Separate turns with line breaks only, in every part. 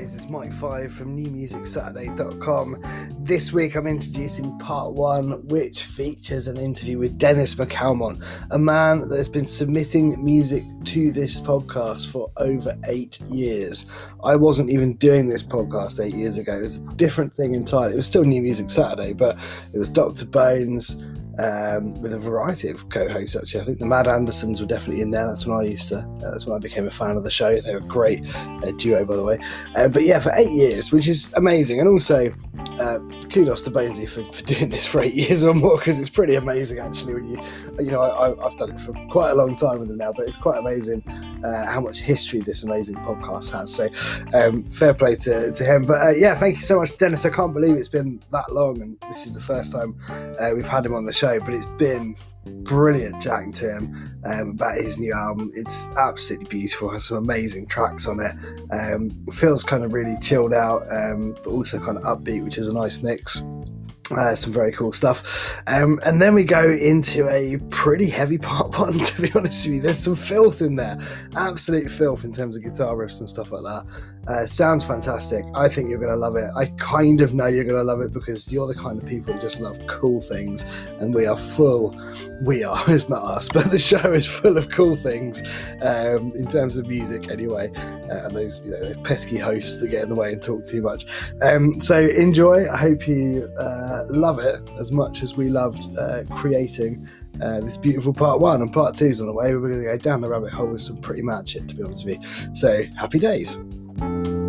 guys, it's Mike Five from NewMusicSaturday.com. This week I'm introducing part one, which features an interview with Dennis McCalmont, a man that has been submitting music to this podcast for over eight years. I wasn't even doing this podcast eight years ago, it was a different thing entirely. It was still New Music Saturday, but it was Dr. Bones um, with a variety of co-hosts. Actually, I think the Mad Andersons were definitely in there. That's when I used to. That's when I became a fan of the show. They were a great uh, duo, by the way. Uh, but yeah, for eight years, which is amazing, and also uh, kudos to Bonesy for, for doing this for eight years or more because it's pretty amazing actually. When you, you know, I, have done it for quite a long time with them now, but it's quite amazing uh, how much history this amazing podcast has. So um, fair play to, to him. But uh, yeah, thank you so much, Dennis. I can't believe it's been that long, and this is the first time we've had him on the show, but it's been brilliant chatting to him um, about his new album. It's absolutely beautiful, has some amazing tracks on it. Um, feels kind of really chilled out, um, but also kind of upbeat, which is a nice mix. Uh, some very cool stuff. Um, and then we go into a pretty heavy part one, to be honest with you. There's some filth in there, absolute filth in terms of guitar riffs and stuff like that. Uh, sounds fantastic. I think you're going to love it. I kind of know you're going to love it because you're the kind of people who just love cool things, and we are full. We are. It's not us, but the show is full of cool things um, in terms of music, anyway. Uh, and those, you know, those pesky hosts that get in the way and talk too much. Um, so enjoy. I hope you uh, love it as much as we loved uh, creating. Uh, this beautiful part one and part two is on the way. We're going to go down the rabbit hole with some pretty mad shit, to be honest with you. So, happy days.
Right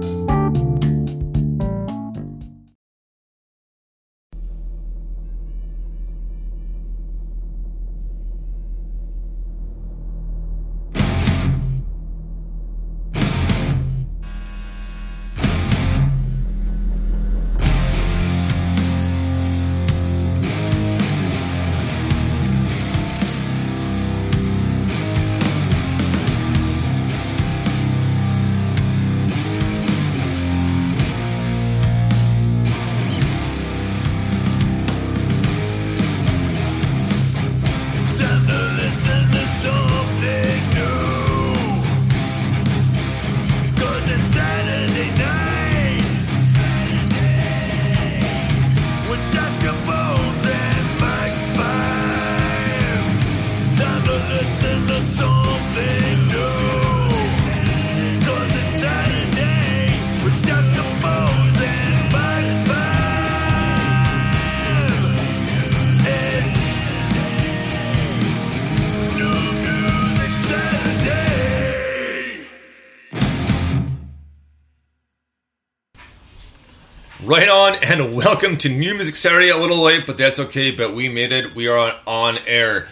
welcome to New Music Saturday. A little late, but that's okay. But we made it. We are on, on air.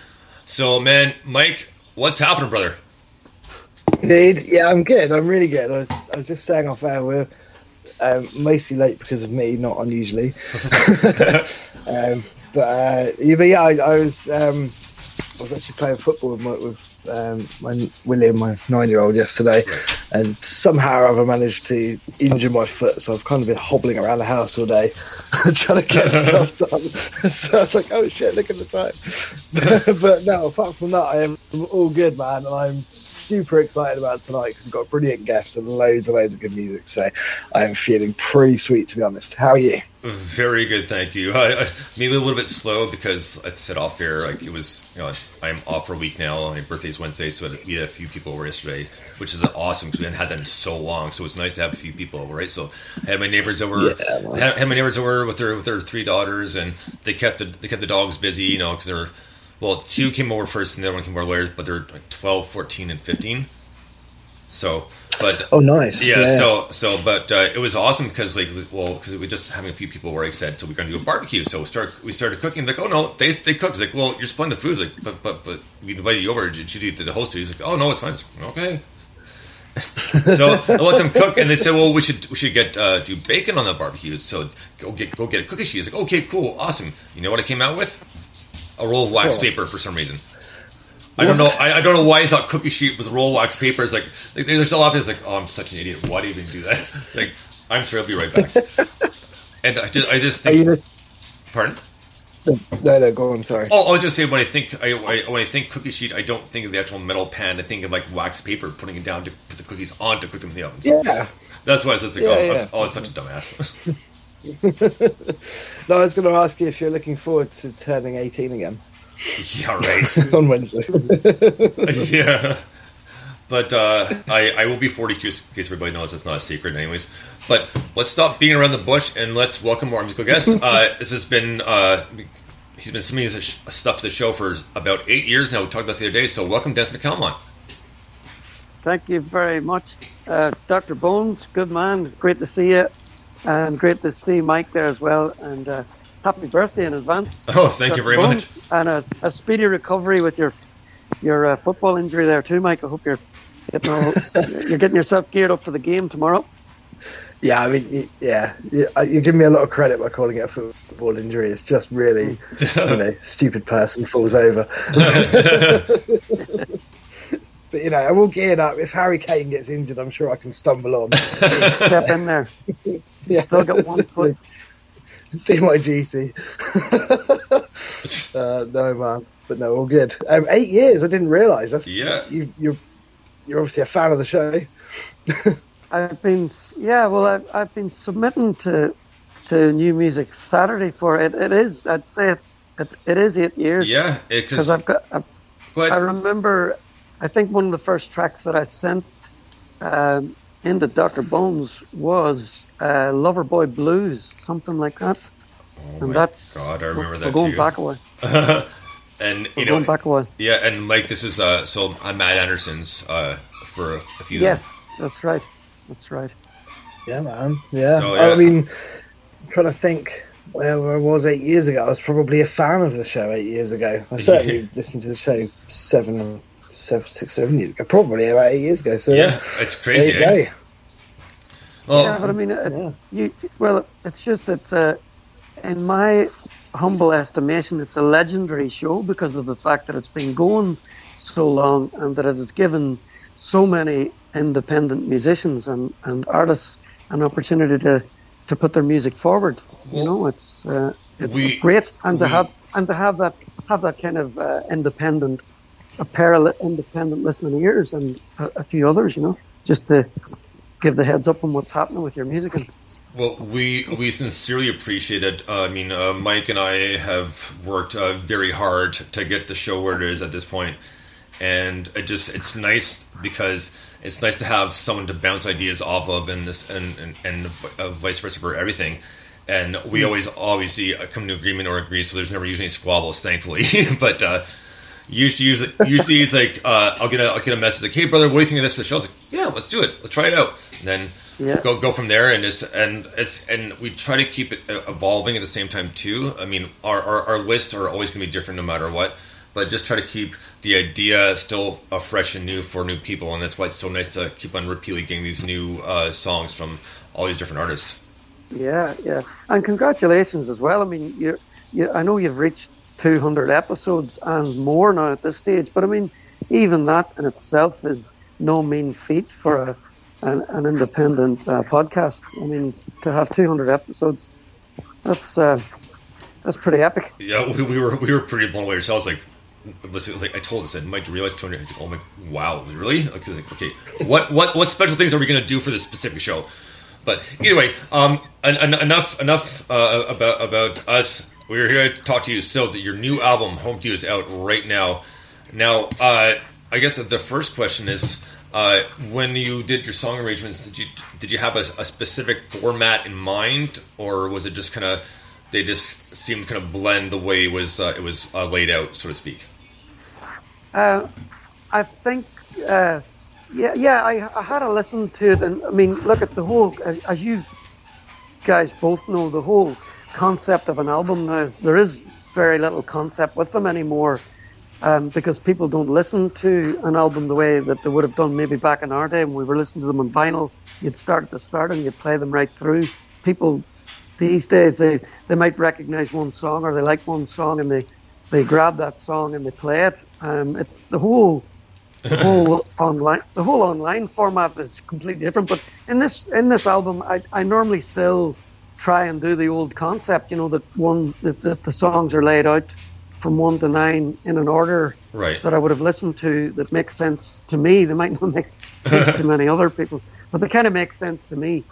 So, man, Mike, what's happening, brother?
Indeed, yeah, I'm good. I'm really good. I was, I was just saying off air we're um, mostly late because of me, not unusually. um, but, uh, yeah, but yeah, I, I was um, I was actually playing football with, my, with um, my William, my nine-year-old, yesterday, and somehow or other managed to injure my foot. So I've kind of been hobbling around the house all day, trying to get stuff done. so I was like, "Oh shit, look at the time!" but no, apart from that, I am all good, man, and I'm super excited about tonight because we've got a brilliant guests and loads and loads of good music. So I am feeling pretty sweet, to be honest. How are you?
Very good, thank you. I, I, maybe a little bit slow because I said off air, like it was, you know, I'm off for a week now. My birthday's Wednesday, so we had a few people over yesterday, which is awesome because we hadn't had that in so long. So it's nice to have a few people over, right? So I had my neighbors over, yeah, had, had, my neighbors over with their with their three daughters, and they kept the they kept the dogs busy, you know, because they're well, two came over first, and the other one came over later, but they're like 12, 14, and 15. So, but
oh, nice.
Yeah. yeah. So, so, but uh, it was awesome because, like, well, because we just having a few people where I said, so we're going to do a barbecue. So we start, we started cooking. Like, oh no, they they cook. It's like, well, you're splitting the foods. Like, but but but we invited you over. Did you the host? He's like, oh no, it's fine. It's like, okay. so I let them cook, and they said, "Well, we should we should get uh, do bacon on the barbecue." So go get go get a cookie sheet. Like, "Okay, cool, awesome." You know what I came out with? A roll of wax paper for some reason. I don't know. I, I, don't know why I thought cookie sheet with roll wax paper is like, like they're still often. It's like, oh, I'm such an idiot. Why do you even do that? It's like, I'm sure I'll be right back. and I just, I just think.
The,
pardon?
No, no, go on. Sorry.
Oh, I was just saying when I think I, I, when I think cookie sheet, I don't think of the actual metal pan. I think of like wax paper, putting it down to put the cookies on to cook them in the oven. So
Yeah.
that's why I was like,
Yeah,
oh,
yeah.
I'm, oh, I'm such a dumbass.
No, I was going to ask you if you're looking forward to turning 18 again
yeah, right.
on Wednesday.
yeah. But uh, I, I will be 42, in case everybody knows it's not a secret, anyways. But let's stop being around the bush and let's welcome our musical guest. Uh, this has been, uh, he's been submitting this sh- stuff to the show for about eight years now. We talked about this the other day. So welcome, Des McCalmont.
Thank you very much, uh, Dr. Bones. Good man. Great to see you. And great to see Mike there as well. And uh, happy birthday in advance.
Oh, thank you very
Bones. And a, a speedy recovery with your your uh, football injury there too, Mike. I hope you're getting all, you're getting yourself geared up for the game tomorrow.
yeah, I mean, yeah, you, uh, you give me a lot of credit by calling it a football injury. It's just really, you know, stupid person falls over. but you know, I will gear up. If Harry Kane gets injured, I'm sure I can stumble on.
Step in there.
yeah,
Still got one foot.
Do my duty. uh, no man, but no, all good. Um, eight years. I didn't realise. That's
Yeah.
You, you're you're obviously a fan of the show.
I've been yeah, well, I've, I've been submitting to to New Music Saturday for it. It is, I'd say it's it, it is eight years.
Yeah,
because
because
I've got. I've,
go
I remember, I think one of the first tracks that I sent um, into Dr. Bones was uh, Loverboy Blues, something like that.
Oh
and
my
that's
God, I remember
we're,
that
we're going
too.
back a while.
and
We're
you know,
going back a while.
yeah, and Mike, this is uh, so I'm Mad Andersons uh, for a, a few.
Yes, that's right. That's right.
Yeah, man. Yeah.
So, yeah.
I mean, I'm trying to think where I was eight years ago. I was probably a fan of the show eight years ago. I certainly listened to the show seven, seven, six, seven years ago. Probably about eight years ago. So
Yeah, it's crazy.
There you
eh?
go.
Well,
yeah, but I mean, it,
yeah.
you well, it's just it's a, in my humble estimation, it's a legendary show because of the fact that it's been going so long and that it has given so many independent musicians and, and artists an opportunity to, to put their music forward. You know, it's uh, it's,
we-
it's great, and
we-
to have and to have that have that kind of uh, independent, a pair of independent listening ears and a, a few others. You know, just to give the heads up on what's happening with your music. And
Well, we we sincerely appreciate it. Uh, I mean, uh, Mike and I have worked uh, very hard to get the show where it is at this point, and it just it's nice because it's nice to have someone to bounce ideas off of, and this and and, and uh, vice versa for everything. And we always obviously come to agreement or agree, so there's never usually any squabbles, thankfully. but uh, usually, usually, usually it's like uh, I'll get a I'll get a message like, "Hey, brother, what do you think of this?" for The show, I like, "Yeah, let's do it. Let's try it out." And then
Yeah.
go go from there and just and it's and we try to keep it uh, evolving at the same time too i mean our our, our lists are always going to be different no matter what but just try to keep the idea still fresh and new for new people and that's why it's so nice to keep on repeatedly getting these new uh, songs from all these different artists
yeah, yeah, and congratulations as well. I mean, you, you I know you've reached 200 episodes and more now at this stage, but I mean, even that in itself is no mean feat for a an, an independent uh, podcast. I mean, to have 200 episodes, that's uh, that's pretty epic.
yeah we, we were we were pretty blown away. Ourselves like listen like i told us do you realize 200 he's like oh my wow really? Like, okay what what what special things are we to do for this specific show? But either way um en- en- enough enough uh, about about us we're here to talk to you so that your new album home to you is out right now now uh i guess the first question is uh, when you did your song arrangements, did you did you have a, a specific format in mind, or was it just kind of they just seemed kind of blend the way it was uh, it was uh, laid out, so to speak?
Uh, I think, uh, yeah, yeah. I, I had a listen to it, and I mean, look at the whole. As, as you guys both know, the whole concept of an album now is there is very little concept with them anymore, um, because people don't listen to an album the way that they would have done maybe back in our day when we were listening to them on vinyl. You'd start at the start and you'd play them right through. People these days they, they might recognize one song or they like one song and they, they grab that song and they play it. Um, it's the whole the whole online the whole online format is completely different. But in this in this album, I, I normally still try and do the old concept. You know that one that, that the songs are laid out from one to nine in an order
Right.
that I would have listened to that makes sense to me. They might not make sense to many other people, but they kind of make sense to me.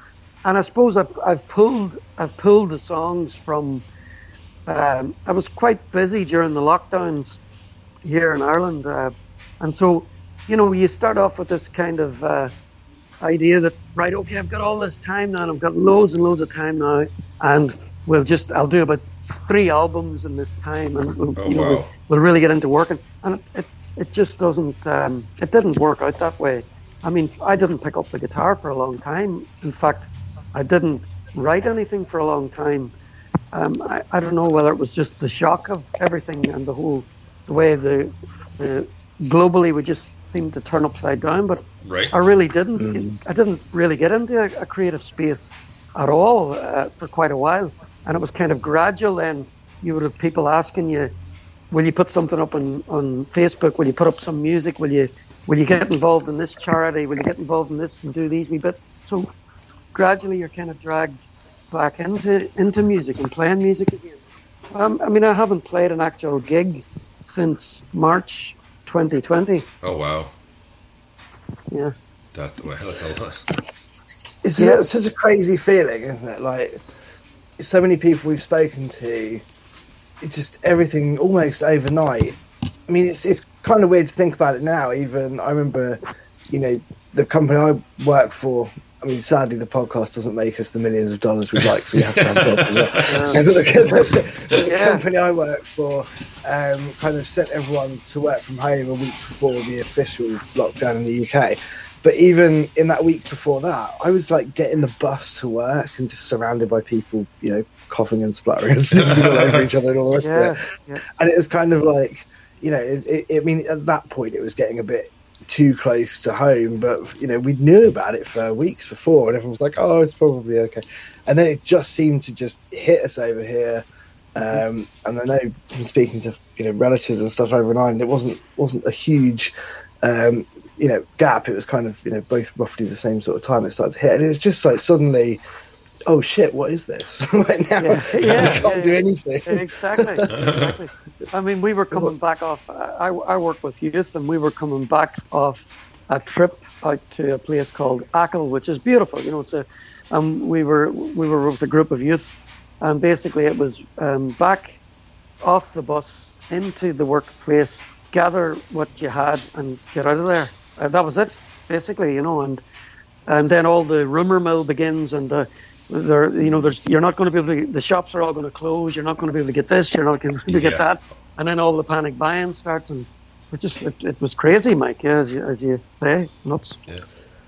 And I suppose I've, I've pulled I've pulled the songs from. Um, I was quite busy during the lockdowns here in Ireland, uh, and so you know you start off with this kind of uh, idea that right, okay, I've got all this time now, and I've got loads and loads of time now, and we'll just I'll do about three albums in this time, and we'll,
Oh,
you know,
wow.
we'll, we'll really get into working. And it, it, it just doesn't, um, it didn't work out that way. I mean, I didn't pick up the guitar for a long time. In fact, I didn't write anything for a long time. Um, I, I don't know whether it was just the shock of everything and the whole, the way the, the globally we just seemed to turn upside down. But
Right.
I really didn't. I didn't really get into a, a creative space at all uh, for quite a while, and it was kind of gradual. Then you would have people asking you, "Will you put something up on, on Facebook? Will you put up some music? Will you will you get involved in this charity? Will you get involved in this and do these wee bits?" So gradually, you're kind of dragged back into into music and playing music again. Um, I mean, I haven't played an actual gig since March 2020.
Oh wow.
Yeah.
That's well, that's a lot.
It's
Yeah.
a- such a crazy feeling, isn't it? Like so many people we've spoken to, it just everything almost overnight. I mean, it's it's kind of weird to think about it now. Even I remember, you know, the company I work for. I mean, sadly, the podcast doesn't make us the millions of dollars we'd like, so we have to have jobs as well. Yeah, but the, the
Yeah.
company I work for um, kind of sent everyone to work from home a week before the official lockdown in the UK. But even in that week before that, I was like getting the bus to work and just surrounded by people, you know, coughing and spluttering and sneezing all over each other and all the rest
Yeah.
of it.
yeah.
And it was kind of like, you know, it's, it, I mean, at that point, it was getting a bit too close to home, but you know, we knew about it for weeks before, and everyone was like, "Oh, it's probably okay," and then it just seemed to just hit us over here. Um, and I know from speaking to you know relatives and stuff over in Ireland, it wasn't wasn't a huge um, you know gap. It was kind of you know both roughly the same sort of time it started to hit, and it was just like suddenly, oh shit, what is this? like now,
Yeah,
we
yeah,
can't
yeah,
do anything.
Exactly. exactly. I mean, we were coming back off. I, I work with youth, and we were coming back off a trip out to a place called Achill, which is beautiful. You know, it's a. Um, we were we were with a group of youth, and basically it was um, back off the bus into the workplace, gather what you had, and get out of there. Uh, that was it, basically. You know, and and then all the rumor mill begins, and uh, there, you know, there's you're not going to be able to. The shops are all going to close. You're not going to be able to get this. You're not going to be able to
Yeah.
get that, and then all the panic buying starts, and it just it, it was crazy, Mike. Yeah, as you, as you say, nuts.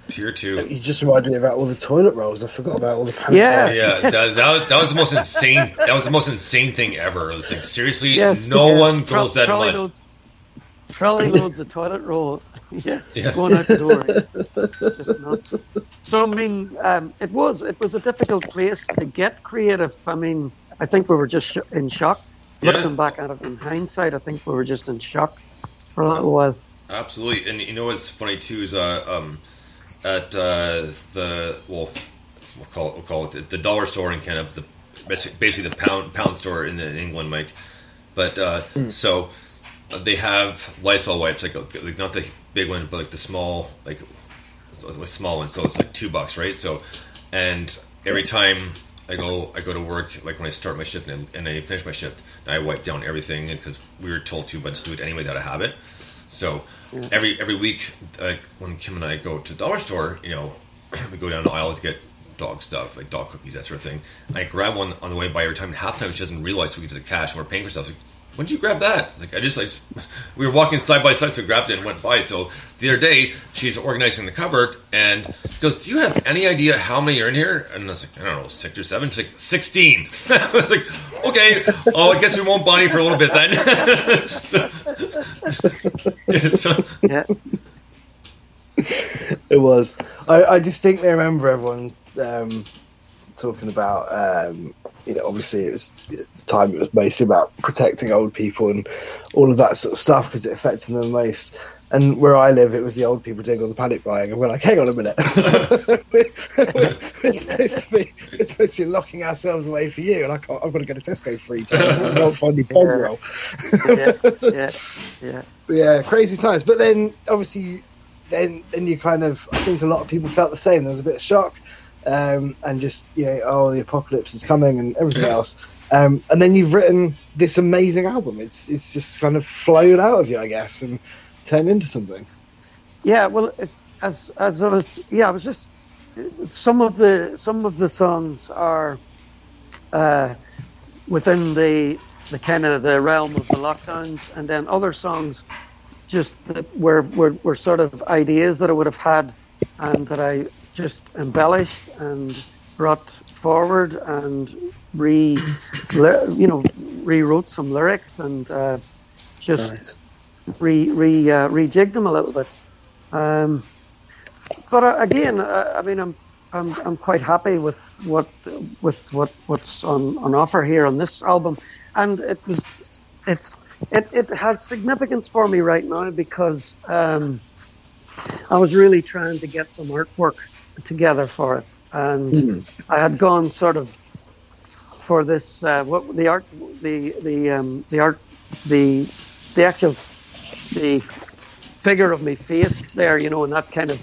Tier two.
You just reminded me about all the toilet rolls. I forgot about all the panic
Yeah.
buying.
Yeah, that, that, was, that was the most insane. That was the most insane thing ever. I was like, seriously,
Yes,
no
yeah.
one
Tro-
goes that
trolley
much.
Loads, trolley loads of toilet roll. yeah,
Yeah.
going out the door. Just. So I mean, um, it was it was a difficult place to get creative. I mean, I think we were just sh- in shock.
Yeah.
Looking back at it in hindsight, I think we were just in shock for a little while.
Absolutely, and you know what's funny too is uh, um, at uh, the well, we'll call it we'll call it the, the dollar store in Canada, the basically the pound pound store in, in England, Mike. But uh, so uh, they have Lysol wipes, like, uh, like not the big one, but like the small, like a small one. So it's like two bucks, right? So, and every time I go, I go to work, like when I start my shift and, and I finish my shift, I wipe down everything because we were told to, but just do it anyways out of habit. So every every week, like when Kim and I go to the dollar store, you know, we go down the aisle to get dog stuff, like dog cookies, that sort of thing. And I grab one on the way by every time. And half the time she doesn't realize we get to the cash and we're paying for stuff. Like, when did you grab that? Like I just like we were walking side by side, so I grabbed it and went by. So the other day she's organizing the cupboard and she goes, "Do you have any idea how many are in here?" And I was like, "I don't know, six or seven. She's like, 16. I was like, "Okay, oh, I guess we won't buy any for a little bit then." so, so,
Yeah,
It was. I, I distinctly remember everyone um, talking about. Um, you know, obviously it was at the time. It was mostly about protecting old people and all of that sort of stuff because it affected them the most. And where I live, it was the old people doing all the panic buying, and we're like, "Hang on a minute, we're, we're supposed to be we're supposed to be locking ourselves away for you, and I can't, I've got to go to Tesco three times. so I can't find the bog roll."
yeah, yeah, yeah.
yeah, crazy times. But then, obviously, then then you kind of, I think a lot of people felt the same. There was a bit of shock, um, and just you know, oh, the apocalypse is coming and everything else. Um, and then you've written this amazing album. It's it's just kind of flowed out of you, I guess, and turned into something.
Yeah, well, as as I was, yeah, I was just some of the some of the songs are uh, within the the kind of the realm of the lockdowns, and then other songs just that were were, were sort of ideas that I would have had, and that I just embellished and brought forward and re, you know, rewrote some lyrics and uh, just
Nice.
re re uh, rejigged them a little bit. Um, but uh, again, uh, I mean, I'm I'm I'm quite happy with what with what what's on, on offer here on this album, and it was it's it, it has significance for me right now because um, I was really trying to get some artwork together for it, and I had gone sort of for this uh, what the art the the um, the art the the actual the figure of my face there, you know, and that kind of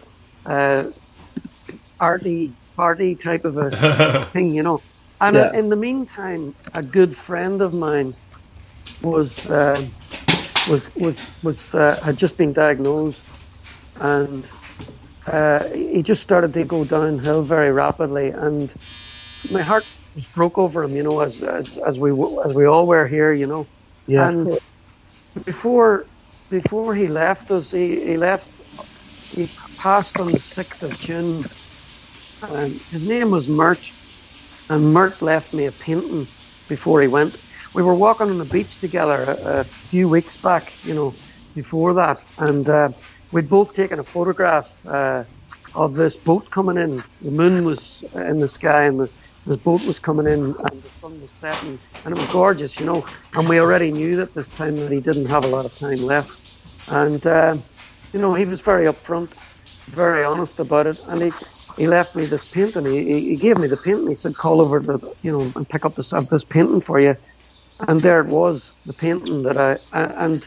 uh, arty party type of a thing, you know. And
Yeah.
in the meantime, a good friend of mine was uh, was was was uh, had just been diagnosed, and uh, he just started to go downhill very rapidly, and my heart was broke over him, you know, as as, as we as we all were here, you know.
Yeah.
And before before he left us, he, he left. He passed on the sixth of June. And his name was Mert, and Mert left me a painting before he went. We were walking on the beach together a, a few weeks back, you know, before that, and uh, we'd both taken a photograph uh, of this boat coming in. The moon was in the sky, and the, the boat was coming in, and the sun was setting, and it was gorgeous, you know. And we already knew that this time that he didn't have a lot of time left, and uh, you know he was very upfront, very honest about it, and he he left me this painting. He, he- gave me the painting. He said, "Call over to you know and pick up this uh, this painting for you," and there it was, the painting that I, and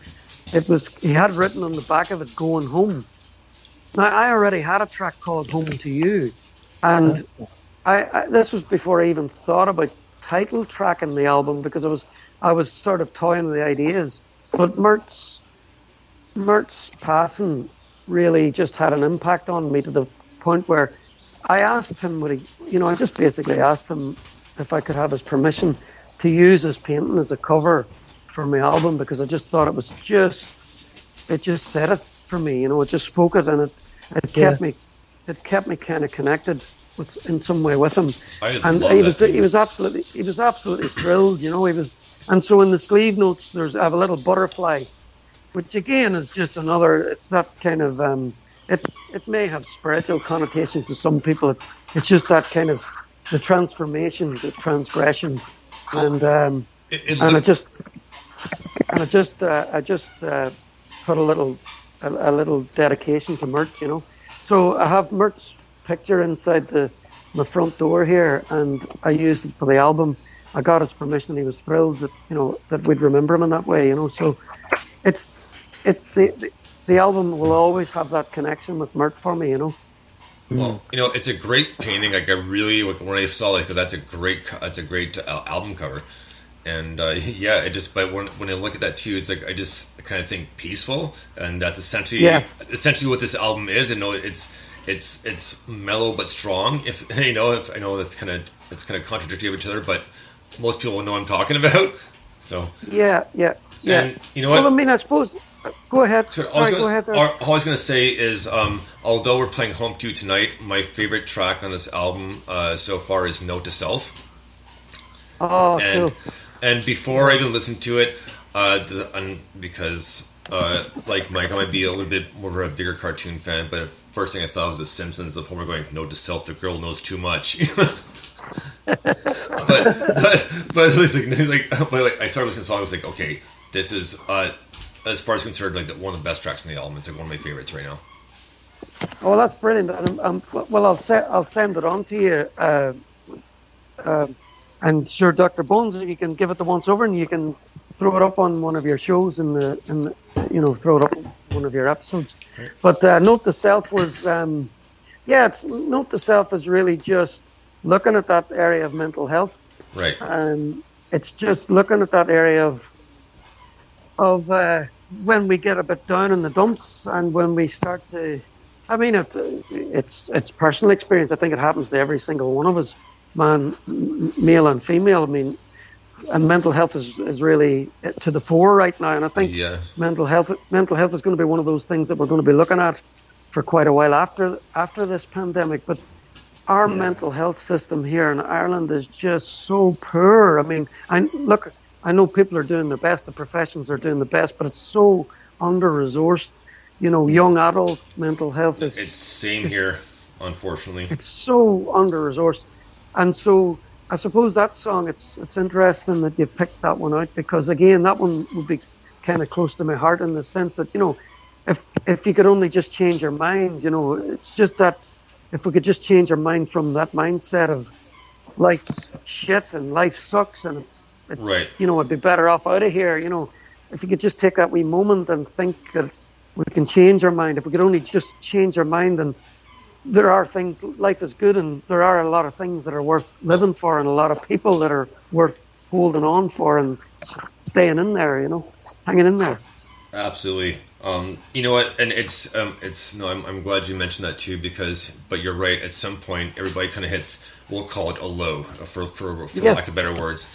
it was he had written on the back of it, "Going home." Now I already had a track called "Home to You," and I, I this was before I even thought about title tracking the album because I was I was sort of toying with the ideas. But Mert's Mert's passing really just had an impact on me to the point where I asked him would he you know, I just basically asked him if I could have his permission to use his painting as a cover for my album because I just thought it was just it just said it for me, you know, it just spoke it and it it kept me it kept me kind of connected with in some way with him.
I
and
love
he
that
was
painting.
he was absolutely he was absolutely thrilled, you know, he was and so in the sleeve notes there's I have a little butterfly which again is just another it's that kind of um it it may have spiritual connotations to some people. It, it's just that kind of the transformation, the transgression, and um,
It, it
and I
looked-
just and I just uh, I just uh, put a little a, a little dedication to Mert, you know. So I have Mert's picture inside the the front door here, and I used it for the album. I got his permission. He was thrilled that you know that we'd remember him in that way, you know. So it's it the the, album will always have that connection with Mert for me, you know.
Well, you know, it's a great painting. Like I really, like, when I saw it, like that's a great, that's a great uh, album cover, and uh, yeah, it just. But when when I look at that too, it's like I just kind of think peaceful, and that's essentially
Yeah.
essentially what this album is. And know it's it's it's mellow but strong. If you know, if I know that's kind of it's kind of contradictory of each other, but most people will know what I'm talking about. So
Yeah, yeah, yeah.
And you know
well,
what?
I mean, I suppose. Go ahead.
So, I was
Sorry,
gonna,
go ahead. There.
all I was going to say is, um, although we're playing Home 2 tonight, my favorite track on this album uh, so far is Note to Self.
oh,
And
cool.
And before I even listened to it, uh, the, and because uh, like Mike, I might be a little bit more of a bigger cartoon fan, but first thing I thought was The Simpsons of Homer going, Note to Self, the girl knows too much. but but but like, like like I started listening to the song. I was like, okay, this is uh, as far as concerned, like one of the best tracks in the album. It's like one of my favorites right now.
Oh, that's brilliant. And, um, well, I'll se- I'll send it on to you. Uh, uh, and sure, Doctor Bones, you can give it the once over, and you can throw it up on one of your shows, and and you know throw it up on one of your episodes. Right. But uh, note to self was, um, yeah, it's note to self is really just looking at that area of mental health,
right?
And it's just looking at that area of of uh, when we get a bit down in the dumps, and when we start to I mean, it's it's it's personal experience. I think it happens to every single one of us, man, male and female. I mean, and mental health is, is really to the fore right now. And I think
yeah.
mental health mental health is going to be one of those things that we're going to be looking at for quite a while after after this pandemic. But our yeah. mental health system here in Ireland is just so poor. I mean, I look, I know people are doing their best, the professions are doing the best, but it's so under resourced you know, young adult mental health is.
It's same here, unfortunately.
It's so under resourced, and so I suppose that song. It's it's interesting that you've picked that one out because again, that one would be kind of close to my heart in the sense that you know, if if you could only just change your mind, you know, it's just that if we could just change our mind from that mindset of life shit and life sucks and it's, it's
right.
you know, I'd be better off out of here, you know. If you could just take that wee moment and think that we can change our mind. If we could only just change our mind, and there are things, life is good, and there are a lot of things that are worth living for, and a lot of people that are worth holding on for and staying in there, you know, hanging in there.
Absolutely. Um, you know what? And it's um, it's no. I'm, I'm glad you mentioned that too because, but you're right. At some point, everybody kind of hits. We'll call it a low, for for, for yes. lack of better words,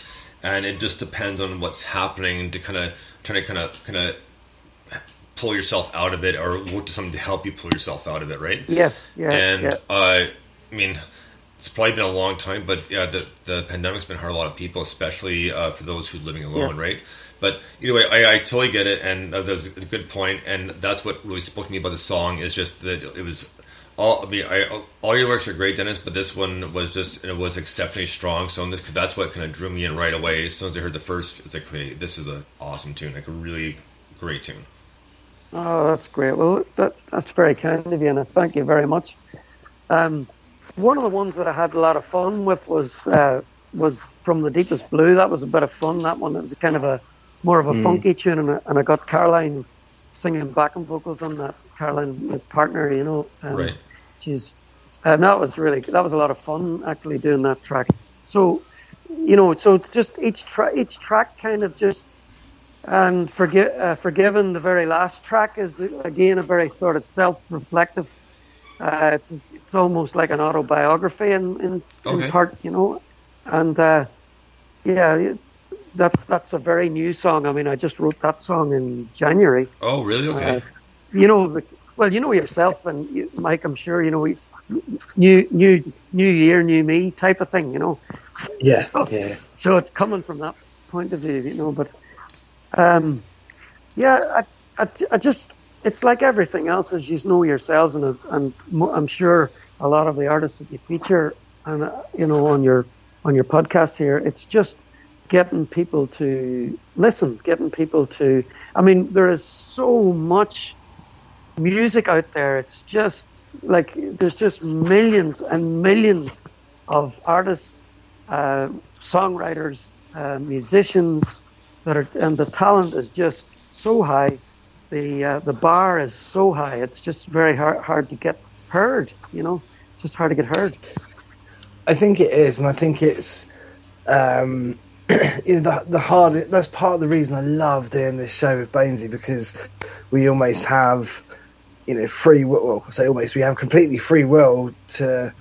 and it just depends on what's happening to kind of trying to kind of kind of pull yourself out of it or look to something to help you pull yourself out of it, right?
Yes. Yeah.
And
yeah.
Uh, I mean, it's probably been a long time, but yeah, the the pandemic's been hard on a lot of people, especially uh, for those who are living alone, yeah. right? But either way, I, I totally get it, and uh, that's a good point, and that's what really spoke to me about the song is just that it was all. I mean, I, all your works are great, Dennis, but this one was just it was exceptionally strong. So this, that's what kind of drew me in right away. As soon as I heard the first, it's like, hey, this is an awesome tune, like a really great tune.
Oh, that's great. Well, that, that's very kind of you, and thank you very much. Um, one of the ones that I had a lot of fun with was uh, was from the deepest blue. That was a bit of fun. That one it was kind of a more of a mm. funky tune, and, and I got Caroline singing backing vocals on that. Caroline, my partner, you know,
um, right?
She's and that was really that was a lot of fun actually doing that track. So, you know, so it's just each track each track kind of just and forgi- uh, Forgiven, the very last track, is again a very sort of self-reflective. Uh, it's it's almost like an autobiography in in,
okay.
in part, you know. And uh, yeah, that's that's a very new song. I mean, I just wrote that song in January.
Oh, really? Okay. Uh,
you know, well, you know yourself, and you, Mike, I'm sure you know, new new new year, new me type of thing. You know.
Yeah. So, yeah.
So it's coming from that point of view, you know, but um, yeah, I, I, I, just it's like everything else, as you know yourselves, and and I'm sure a lot of the artists that you feature, and uh, you know on your on your podcast here, it's just getting people to listen, getting people to. I mean, there is so much music out there. It's just like there's just millions and millions of artists, uh, songwriters, uh, musicians, that are, and the talent is just so high. The uh, the bar is so high. It's just very hard hard to get heard. You know, it's just hard to get heard.
I think it is, and I think it's um, you know the the hard. That's part of the reason I love doing this show with Bonesy because we almost have you know free will. Well, say almost we have completely free will to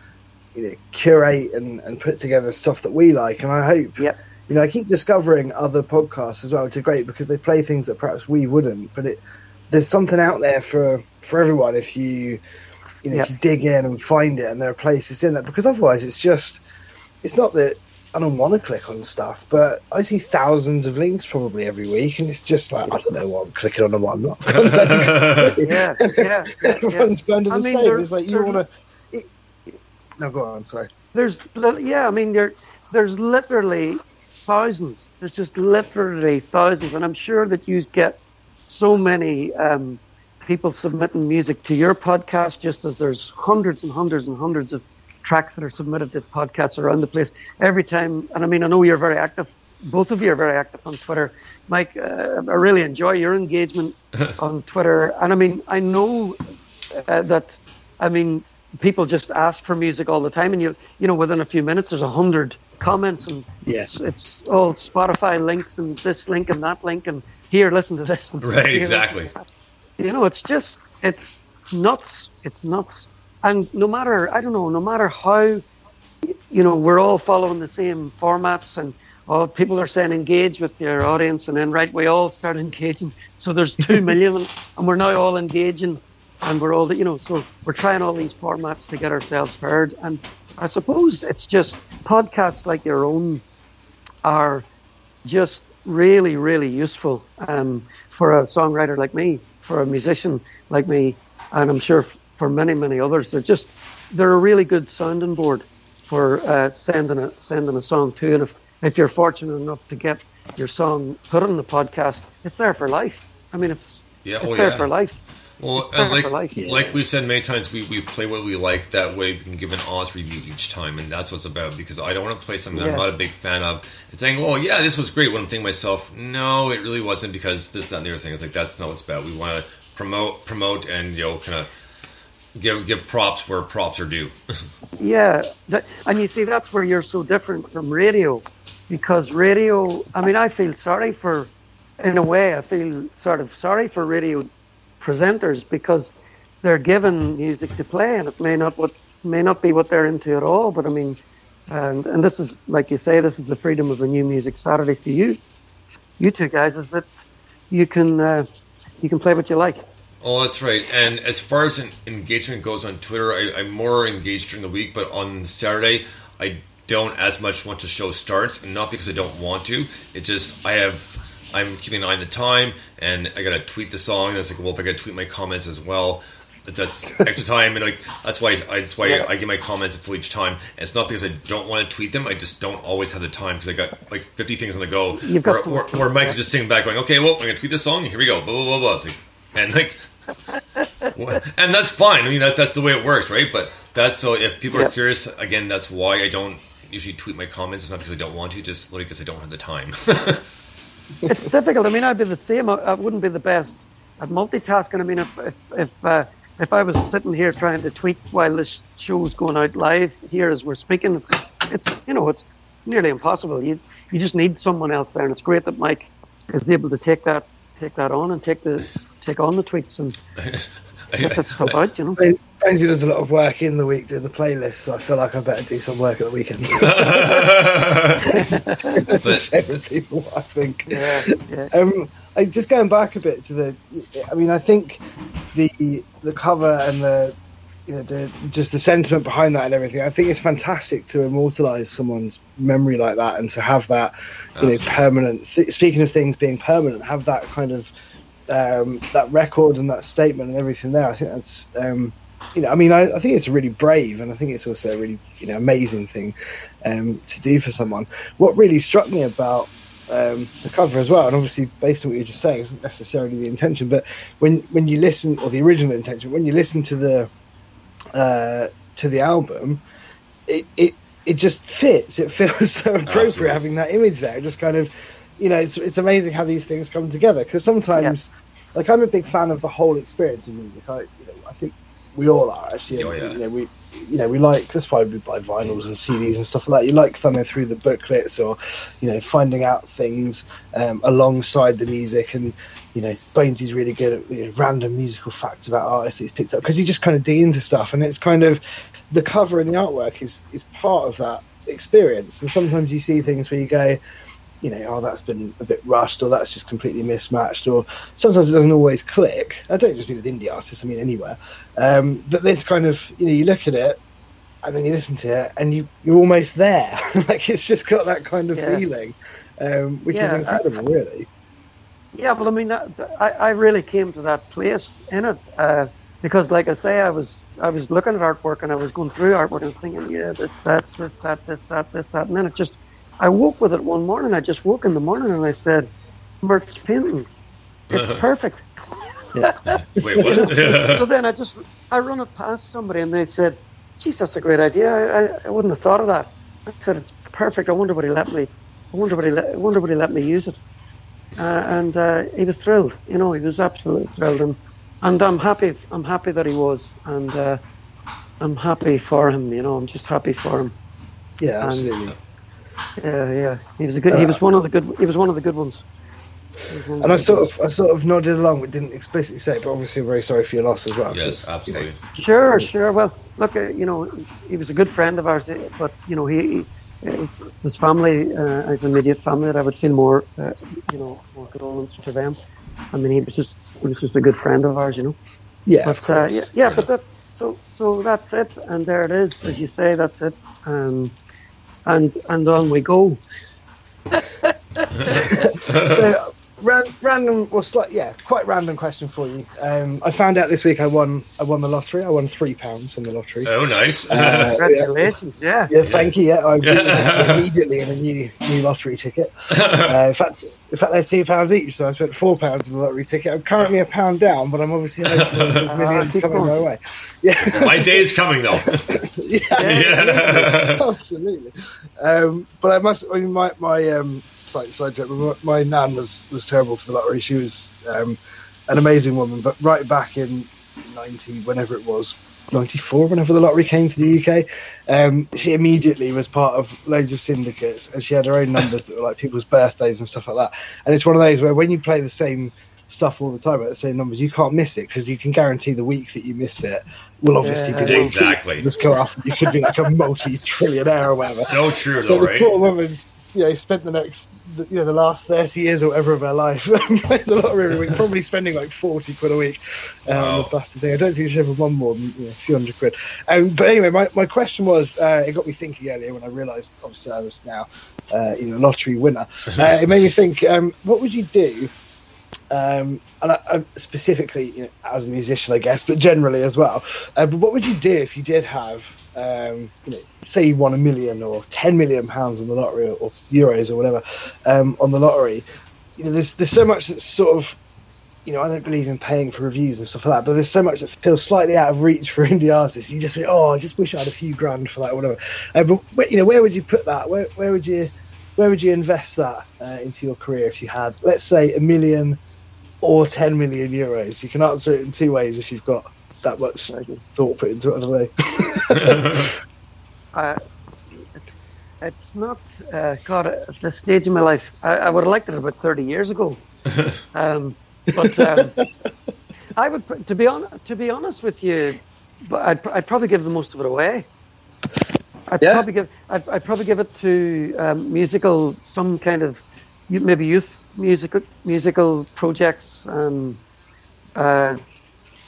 you know curate and, and put together stuff that we like, and I hope.
Yep
you know, I keep discovering other podcasts as well, which are great because they play things that perhaps we wouldn't. But it there's something out there for for everyone if you you know yep. if you dig in and find it, and there are places doing that. Because otherwise, it's just it's not that I don't want to click on stuff, but I see thousands of links probably every week, and it's just like I don't know what I'm clicking on and what I'm not.
yeah, yeah, yeah,
Everyone's going to the I mean, same. It's like you want to. No, go on. Sorry.
There's yeah, I mean there there's literally thousands. There's just literally thousands, and I'm sure that you get so many um, people submitting music to your podcast, just as there's hundreds and hundreds and hundreds of tracks that are submitted to podcasts around the place. Every time, and I mean, I know you're very active. Both of you are very active on Twitter. Mike, uh, I really enjoy your engagement on Twitter. And I mean, I know uh, that, I mean, people just ask for music all the time, and you, you know, within a few minutes, there's a hundred comments, and
yes,
it's, it's all Spotify links and this link and that link, and here, listen to this.
Right, exactly.
You know, it's just, it's nuts. It's nuts. And no matter, I don't know, no matter how, you know, we're all following the same formats and oh, people are saying engage with your audience and then right, we all start engaging. So there's two million and we're now all engaging and we're all, you know, so we're trying all these formats to get ourselves heard. And I suppose it's just podcasts like your own are just really, really useful um, for a songwriter like me, for a musician like me, and I'm sure for many, many others. They're just they're a really good sounding board for uh, sending a sending a song to. And if if you're fortunate enough to get your song put on the podcast, it's there for life. I mean, it's
yeah,
it's
oh,
there
yeah.
for life.
Well,
there
like like we've said many times, we, we play what we like. That way, we can give an honest review each time, and that's what it's about. Because I don't want to play something that I'm not a big fan of and saying, "Oh, yeah, this was great." When I'm thinking myself, "No, it really wasn't," because this, that, and the other thing. It's like that's not what it's about. We want to promote, promote, and you know, kind of give give props where props are due.
Yeah, that, and you see that's where you're so different from radio, because radio. I mean, I feel sorry for, in a way, I feel sort of sorry for radio presenters because they're given music to play, and it may not what may not be what they're into at all. But I mean, and and this is like you say, this is the freedom of the new music Saturday for you, you two guys, is that you can uh, you can play what you like.
Oh, that's right. And as far as engagement goes on Twitter, I, I'm more engaged during the week, but on Saturday, I don't as much once the show starts, and not because I don't want to. It just I have I'm keeping an eye on the time, and I gotta tweet the song. And it's like, well, if I gotta tweet my comments as well, that's extra time, and like that's why I, that's why. I give my comments for each time. And it's not because I don't want to tweet them. I just don't always have the time because I got like 50 things on the go. Or, or, or Mike's just sitting back going, okay, well, I'm gonna tweet this song. Here we go. Blah blah blah blah. Like, and like and that's fine. I mean, that, that's the way it works, right? But that's so if people are curious, again, that's why I don't usually tweet my comments. It's not because I don't want to, just literally because I don't have the time.
it's difficult. I mean, I'd be the same. I, wouldn't be the best at multitasking. I mean, if if if, uh, if I was sitting here trying to tweet while this show's going out live here as we're speaking, it's, it's you know it's nearly impossible. You you just need someone else there, and it's great that Mike is able to take that take that on and take the take on the tweets and get that stuff. You know.
Benji does a lot of work in the week doing the playlist, so I feel like I better do some work at the weekend.
but
Share with people what I think.
Yeah, yeah.
Um, I, just going back a bit to the, I mean, I think the the cover and the, you know, the just the sentiment behind that and everything. I think it's fantastic to immortalize someone's memory like that and to have that, you know, permanent. Th- speaking of things being permanent, have that kind of um, that record and that statement and everything there. I think that's. Um, you know, I mean, I, I think it's really brave, and I think it's also a really, you know, amazing thing um, to do for someone. What really struck me about um, the cover as well, and obviously based on what you're just saying, isn't necessarily the intention, but when when you listen, or the original intention, when you listen to the uh, to the album, it it it just fits. It feels so appropriate
Absolutely.
having that image there. It just kind of, you know, it's it's amazing how these things come together because sometimes, like, I'm a big fan of the whole experience of music. I you know I think we all are actually.
Oh, yeah.
You know we you know we like that's why we buy vinyls and CDs and stuff like that. You like thumbing through the booklets or you know finding out things um, alongside the music and you know Bonesy's really good at you know, random musical facts about artists he's picked up because he just kind of dig into stuff and it's kind of the cover and the artwork is is part of that experience and sometimes you see things where you go you know oh that's been a bit rushed or that's just completely mismatched or sometimes it doesn't always click. I don't just mean with indie artists i mean anywhere. Um, but this kind of you know you look at it and then you listen to it and you you're almost there. Like it's just got that kind of
Yeah.
feeling um, which is
Yeah, I-
incredible really.
Yeah, well, I mean, I, I really came to that place in it uh, because, like I say, I was I was looking at artwork and I was going through artwork and I thinking, yeah, this, that, this, that, this, that, this, that, and then it just, I woke with it one morning. I just woke in the morning and I said, Mert's painting, It's perfect.
Wait, what?
so then I just I run it past somebody and they said, "Geez, that's a great idea. I, I, I wouldn't have thought of that." I said, "It's perfect. I wonder what he let me. I wonder what he let, I wonder what he let me use it." Uh, and uh, he was thrilled. You know, he was absolutely thrilled, and and I'm happy. I'm happy that he was, and uh, I'm happy for him. You know, I'm just happy for him.
Yeah,
And-
absolutely.
Yeah, yeah. He was a good. He was one of the good. He was one of the good ones. He was one
And I sort of, I sort of nodded along, but didn't explicitly say. it, But obviously, I'm very sorry for your loss as well.
yes,
you know,
absolutely.
Sure, sure. Well, look, uh, you know, he was a good friend of ours, uh, but you know, he, he it's, it's his family, uh, his immediate family that I would feel more, uh, you know, more condolence to them. I mean, he was just, he was just a good friend of ours, you know.
yeah, of
But uh,
course.
yeah, yeah, but that's so, so that's it, and there it is, as you say, that's it, um, and and on we go.
so ran, random well slight, yeah quite random question for you um, i found out this week i won i won the lottery i won three pounds in the lottery
Oh, nice.
Uh,
Congratulations, yeah.
yeah thank you yeah i
Yeah.
immediately in a new new lottery ticket uh, in fact in fact they're two pounds each so i spent four pounds in the lottery ticket i'm currently a pound down but i'm obviously hoping there's
Ah,
millions coming my way yeah
My day is coming, though.
yeah,
Yeah.
absolutely. Um, but I must. I mean, my my um, slight side joke. but My, my nan was was terrible for the lottery. She was um, an amazing woman, but right back in ninety, whenever it was. 94 whenever the lottery came to the UK um, she immediately was part of loads of syndicates and she had her own numbers that were like people's birthdays and stuff like that and it's one of those where when you play the same stuff all the time at the same numbers you can't miss it because you can guarantee the week that you miss it will obviously be the
Exactly.
this go off. You could be like a multi-trillionaire or whatever.
So true,
So
though,
the
right?
poor woman, you know, spent the next, the- you know, the last thirty years or whatever of her life playing the lottery every week, probably spending like forty quid a week um, on the bastard thing. I don't think she ever won more than you know, a few hundred quid. Um, but anyway, my, my question was, uh, it got me thinking earlier when I realised, obviously, I was now, uh, you know, lottery winner. Uh, it made me think, um, what would you do? Um, and I, I specifically, you know, as a musician, I guess, but generally as well. Uh, but what would you do if you did have, um, you know, say you won a million or ten million pounds on the lottery or, or euros or whatever um, on the lottery? You know, there's there's so much that's sort of, you know, I don't believe in paying for reviews and stuff like that, but there's so much that feels slightly out of reach for indie artists. You just, think, oh, I just wish I had a few grand for that or whatever. Uh, but where- you know, where would you put that? Where where would you where would you invest that uh, into your career if you had, let's say, a million or 10 million euros? You can answer it in two ways if you've got that much thought put into it. I don't know.
Uh, it's, it's not, uh, God, at this stage in my life, I, I would have liked it about 30 years ago. um, but um, I would, to be, on, to be honest with you, but I'd, I'd probably give the most of it away. I'd
Yeah?
probably give, I'd, I'd probably give it to um, musical, some kind of, maybe youth musical, musical projects. Um, uh,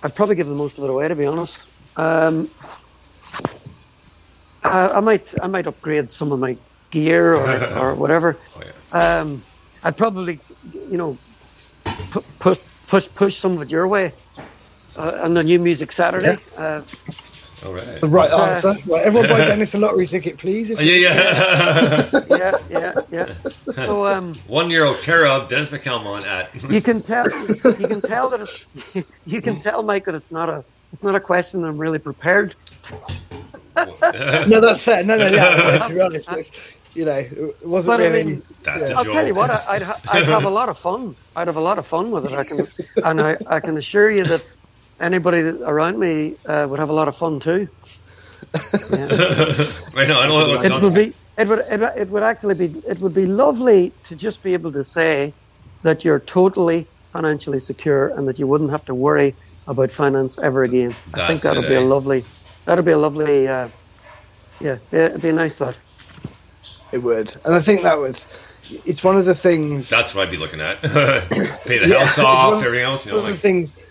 I'd probably give the most of it away, to be honest. Um, uh, I might I might upgrade some of my gear or, or whatever.
Oh, yeah.
Um, I'd probably you know pu- push push push some of it your way uh, on the new music Saturday. Uh,
All right.
The right
Uh,
answer. Right, everyone buy Dennis a lottery ticket, please. If
Oh, Yeah, yeah.
yeah, yeah, yeah. So um,
One euro care of Dennis McCalmont at.
you can tell you can tell that it's you can tell Mike that it's not a it's not a question that I'm really prepared.
no, that's fair. No, no, yeah. to be honest, it's, you know, it wasn't
But I
really.
mean,
That's the
I'll
joke.
tell you what, I- I'd, ha- I'd have a lot of fun. I'd have a lot of fun with it. I can, and I, I can assure you that anybody around me uh, would have a lot of fun too. Yeah.
Right now, I know it
It would be, it would, it, it would actually be, it would be lovely to just be able to say that you're totally financially secure and that you wouldn't have to worry about finance ever again. I think that would
it,
be a lovely, that would be a lovely, uh, yeah, yeah, it'd be a nice thought.
It would, and I think that would. It's one of the things.
That's what I'd be looking at. Pay the
Yeah,
house off,
one
everything else. You know,
one of
like
the things.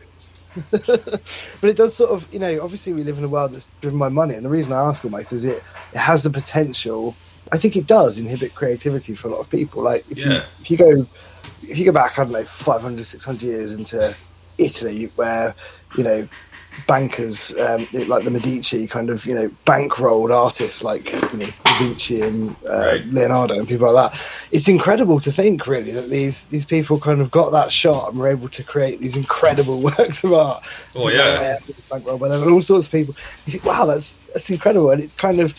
but it does sort of, you know, obviously we live in a world that's driven by money, and the reason I ask almost is it it has the potential. I think it does inhibit creativity for a lot of people. Like if you if you go if you go back, I don't know, 500, 600 years into Italy, where you know bankers um, like the Medici kind of you know bankrolled artists like you know Vinci and uh,
Right.
Leonardo and people like that. It's incredible to think, really, that these these people kind of got that shot and were able to create these incredible works of art.
Oh, yeah.
Bankroll by them and all sorts of people. You think, wow, that's that's incredible. And it kind of,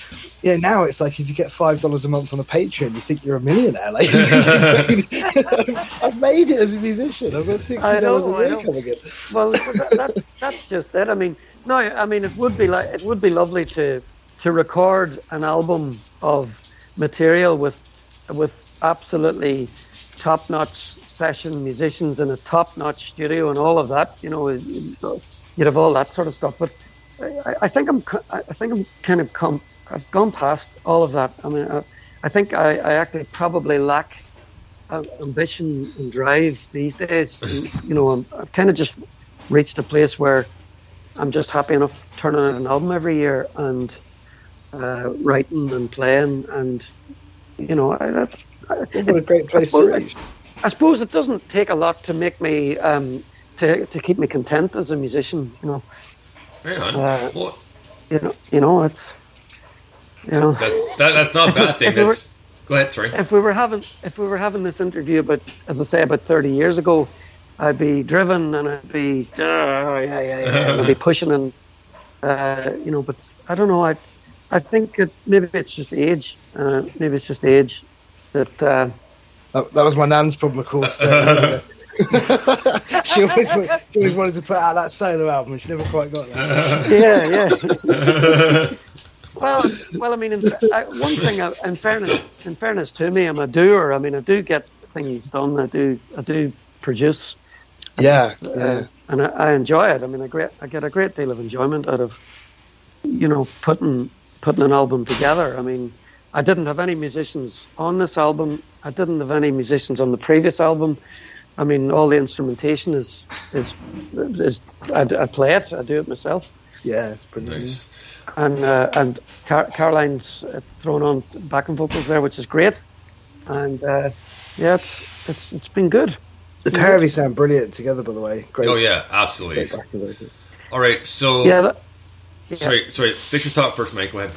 you know, now it's like if you get five dollars a month on a Patreon, you think you're a millionaire. Like, I've made it as a musician. I've got sixty dollars
a
a
I
year coming in.
Well, that, that, that's just it. I mean, no, I mean it would be like it would be lovely to to record an album of material with with absolutely top notch session musicians in a top notch studio and all of that. You know, you'd have all that sort of stuff. But I, I think I'm ki- I think I'm kind of come I've gone past all of that. I mean, I, I think I, I actually probably lack uh, ambition and drive these days. you know, I'm, I've kind of just reached a place where I'm just happy enough turning out an album every year and uh, writing and playing, and you know, I, that's.
What a great place to
suppose-
reach.
I suppose it doesn't take a lot to make me um, to to keep me content as a musician. You know,
Right on.
Uh,
well,
you know, you know, it's you know.
that's, that, that's not a bad thing.
If we were-
go ahead, sorry.
if we were having if we were having this interview but as I say about thirty years ago, I'd be driven and I'd be "Ah, yeah yeah yeah and I'd be pushing and uh, you know but I don't know I I think it, maybe it's just age uh, maybe it's just age that uh,
That, that was my nan's problem, of course. There, wasn't it? she, always, she always wanted to put out that solo album, and she never quite got that.
yeah yeah. Well, well, I mean, in, I, one thing, uh, in fairness, in fairness to me, I'm a doer. I mean, I do get things done. I do, I do produce.
Yeah,
uh,
yeah.
and I, I enjoy it. I mean, I great, I get a great deal of enjoyment out of, you know, putting putting an album together. I mean, I didn't have any musicians on this album. I didn't have any musicians on the previous album. I mean, all the instrumentation is is is I, I play it. I do it myself,
yeah, it's brilliant.
Nice.
And uh, and Car- Caroline's uh, thrown on backing vocals there, which is great. And uh, yeah, it's it's it's been good.
The pair of you sound brilliant together, by the way. Great.
Oh, yeah, absolutely.
Great.
All right, so.
Yeah. That, yeah.
Sorry, sorry. Finish your thought first, Mike. Go ahead.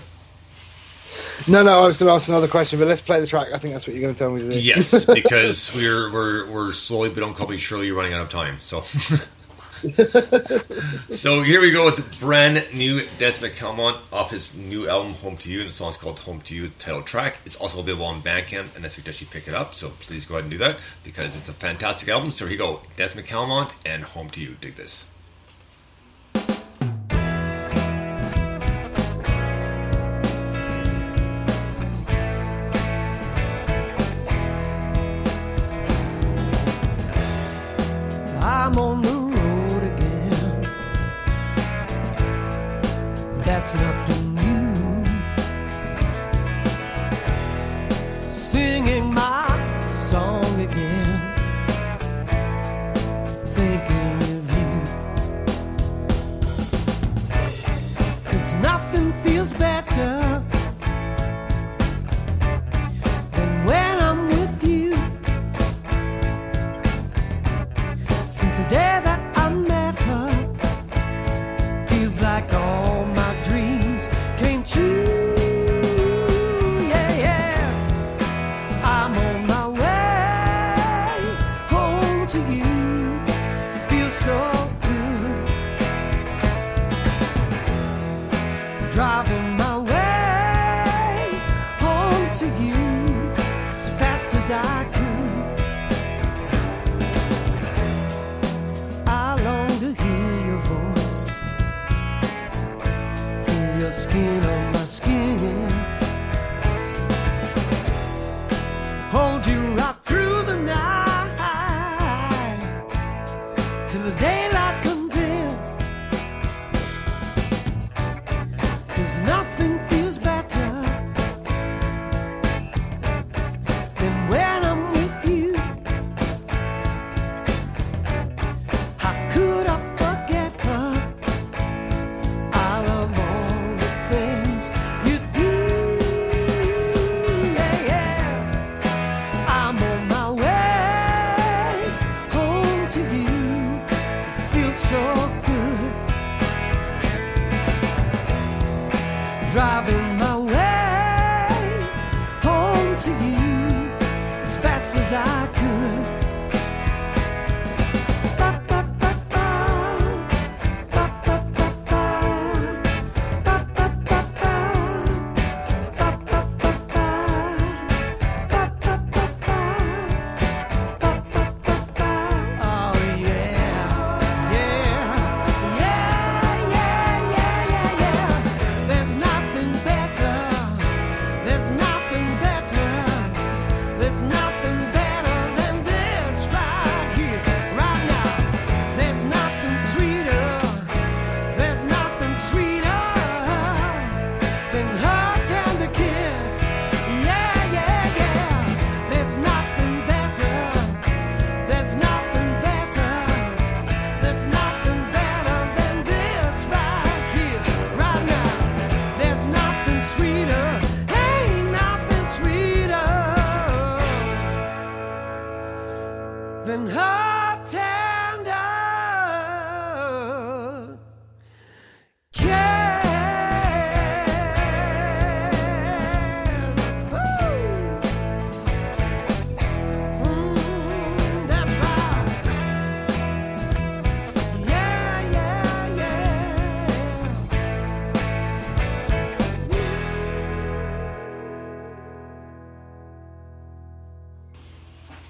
No, no, I was going to ask another question, but let's play the track. I think that's what you're going to tell me to do.
Yes, because we're we're we're slowly but uncomfortably surely running out of time. So, so here we go with brand new Des McCalmont off his new album Home to You, and the song's called Home to You, title track. It's also available on Bandcamp, and I suggest you pick it up. So please go ahead and do that because it's a fantastic album. So here you go, Des McCalmont and Home to You. Dig this.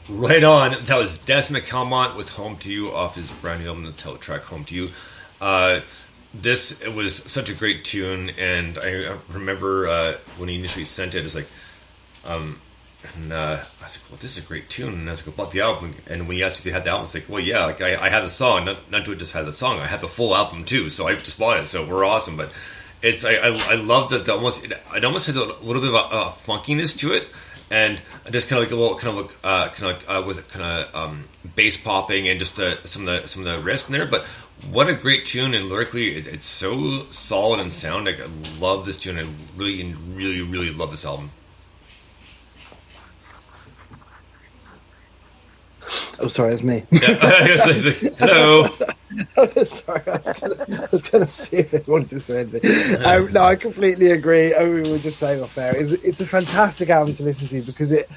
Right on.
That was Dennis McCalmont with "Home to You" off his brand new album, the title track "Home to You." Uh, this it was such a great tune, and I remember uh, when he initially sent it, it's like, um, and uh, I was like, "Well, this is a great tune." And I was like, "About the album?" And when he asked if they had the album, it's like, "Well, yeah, like I, I had the song. Not not to just had the song. I have the full album too. So I just bought it. So we're awesome." But it's I I, I love that the almost it, it almost has a little bit of a, a funkiness to it and just kind of like a little kind of like uh, kind of like, uh, with kind of um, bass popping and just uh, some of the some of the riffs in there. But what a great tune and lyrically, it, it's so solid and sound. Like I love this tune. I really, really, really love this album.
Oh, sorry, it's me.
Like, Hello.
sorry, I was, gonna, I was gonna see if it wanted to say anything. Um, no, I completely agree. I mean, we were just saying off air. It's, it's a fantastic album to listen to because it,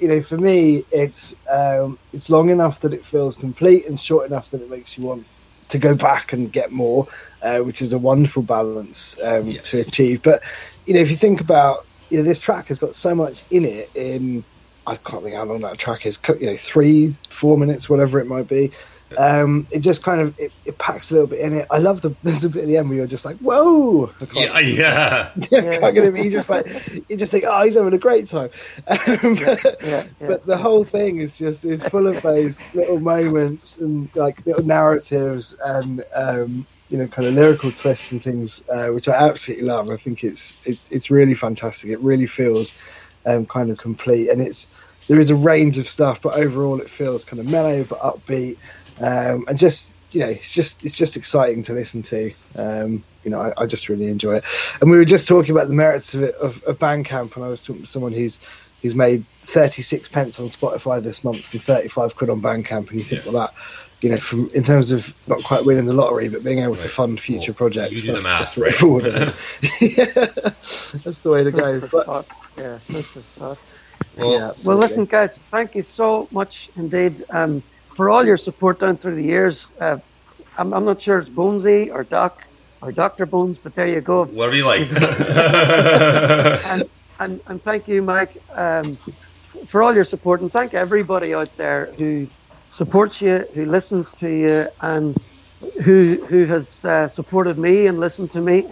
you know, for me, it's um, it's long enough that it feels complete and short enough that it makes you want to go back and get more, uh, which is a wonderful balance um,
Yes.
to achieve. But you know, if you think about, you know, this track has got so much in it. In I can't think how long that track is. You know, three, four minutes, whatever it might be. Um, it just kind of it, it packs a little bit in it. I love the there's a bit at the end where you're just like, whoa!
Yeah, yeah.
yeah, can't get him. You just like you just think, oh, he's having a great time. Um, but,
yeah,
but the whole thing is just is full of those little moments and like little narratives and um, you know kind of lyrical twists and things, uh, which I absolutely love. I think it's it, it's really fantastic. It really feels um, kind of complete, and it's there is a range of stuff, but overall it feels kind of mellow but upbeat, um, and just you know it's just it's just exciting to listen to. Um, you know, I, I just really enjoy it. And we were just talking about the merits of it of, of Bandcamp, and I was talking to someone who's who's made thirty six pence on Spotify this month and thirty five quid on Bandcamp, and you think,
Yeah.
well, that you know, from in terms of not quite winning the lottery, but being able to fund future
Well,
projects,
you the
that's,
math,
that's
right?
straightforward, isn't it? yeah, that's the way to go. But
thought. Yeah, thought.
Well,
Yeah,
Well, listen, guys, thank you so much indeed um, for all your support down through the years. Uh, I'm, I'm not sure it's Bonesy or Doc or Doctor Bones, but there you go.
whatever you like.
and, and and thank you, Mike, um, for all your support, and thank everybody out there who supports you, who listens to you, and who who has uh, supported me and listened to me.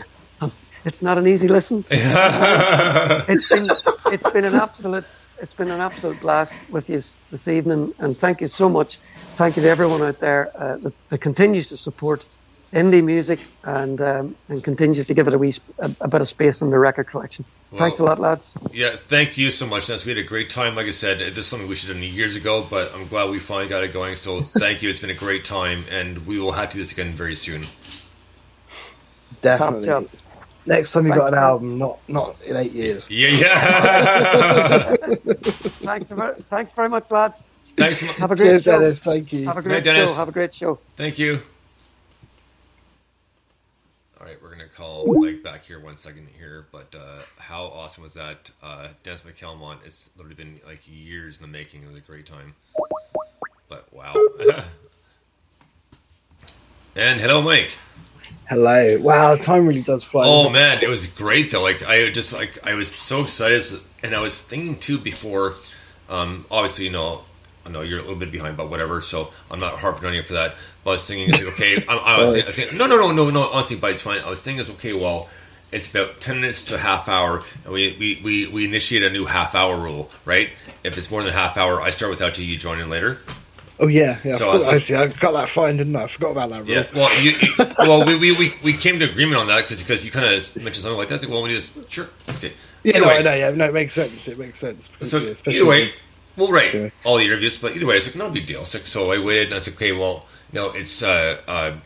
It's not an easy listen. it's been it's been an absolute it's been an absolute blast with you this evening, and thank you so much. Thank you to everyone out there uh, that, that continues to support indie music and um, and continues to give it a wee sp- a, a bit of space in the record collection. Thanks a lot, lads.
Yeah, thank you so much, Dennis. We had a great time. Like I said, this is something we should have done years ago, but I'm glad we finally got it going. So thank you. It's been a great time, and we will have to do this again very soon.
definitely.
Job.
Next time you
Thanks,
got an
man.
album, not not in eight years.
Yeah, yeah.
Thanks very, thanks very much, lads.
Thanks.
Have a great
Cheers,
show.
Dennis. Thank you.
Have a great
night, Dennis.
show. Have a great show.
Thank you. All right, we're gonna call Mike back here one second here, but uh, how awesome was that? Uh, Dennis McCalmont, it's literally been like years in the making. It was a great time. But wow. and hello, Mike.
Hello. Wow, time really does fly.
Oh man, it was great though. Like I just like I was so excited, and I was thinking too before. Um, obviously, you know, I know you're a little bit behind, but whatever. So I'm not harping on you for that. But I was thinking, it's like, okay, I'm, I was thinking, I think, no, no, no, no, no. Honestly, but it's fine. I was thinking, it's okay. Well, it's about ten minutes to a half hour, and we we we, we initiate a new half hour rule, right? If it's more than a half hour, I start without you. You join in later.
Oh yeah, yeah.
So
I,
I was-
actually, I got that fine, didn't I? I forgot about that rule.
Yeah. Well, you, you, well, we, we, we, we came to agreement on that because because you kind of mentioned something like that. It's like, well, we this. Sure. Okay.
Yeah,
Either
no,
way.
I know. Yeah, no, it makes sense. It makes sense.
So
yeah,
either way, well, right,
Yeah.
all the interviews, but either way, it's like no big deal. So, so I waited, and I said, okay, well, you know, it's uh, uh,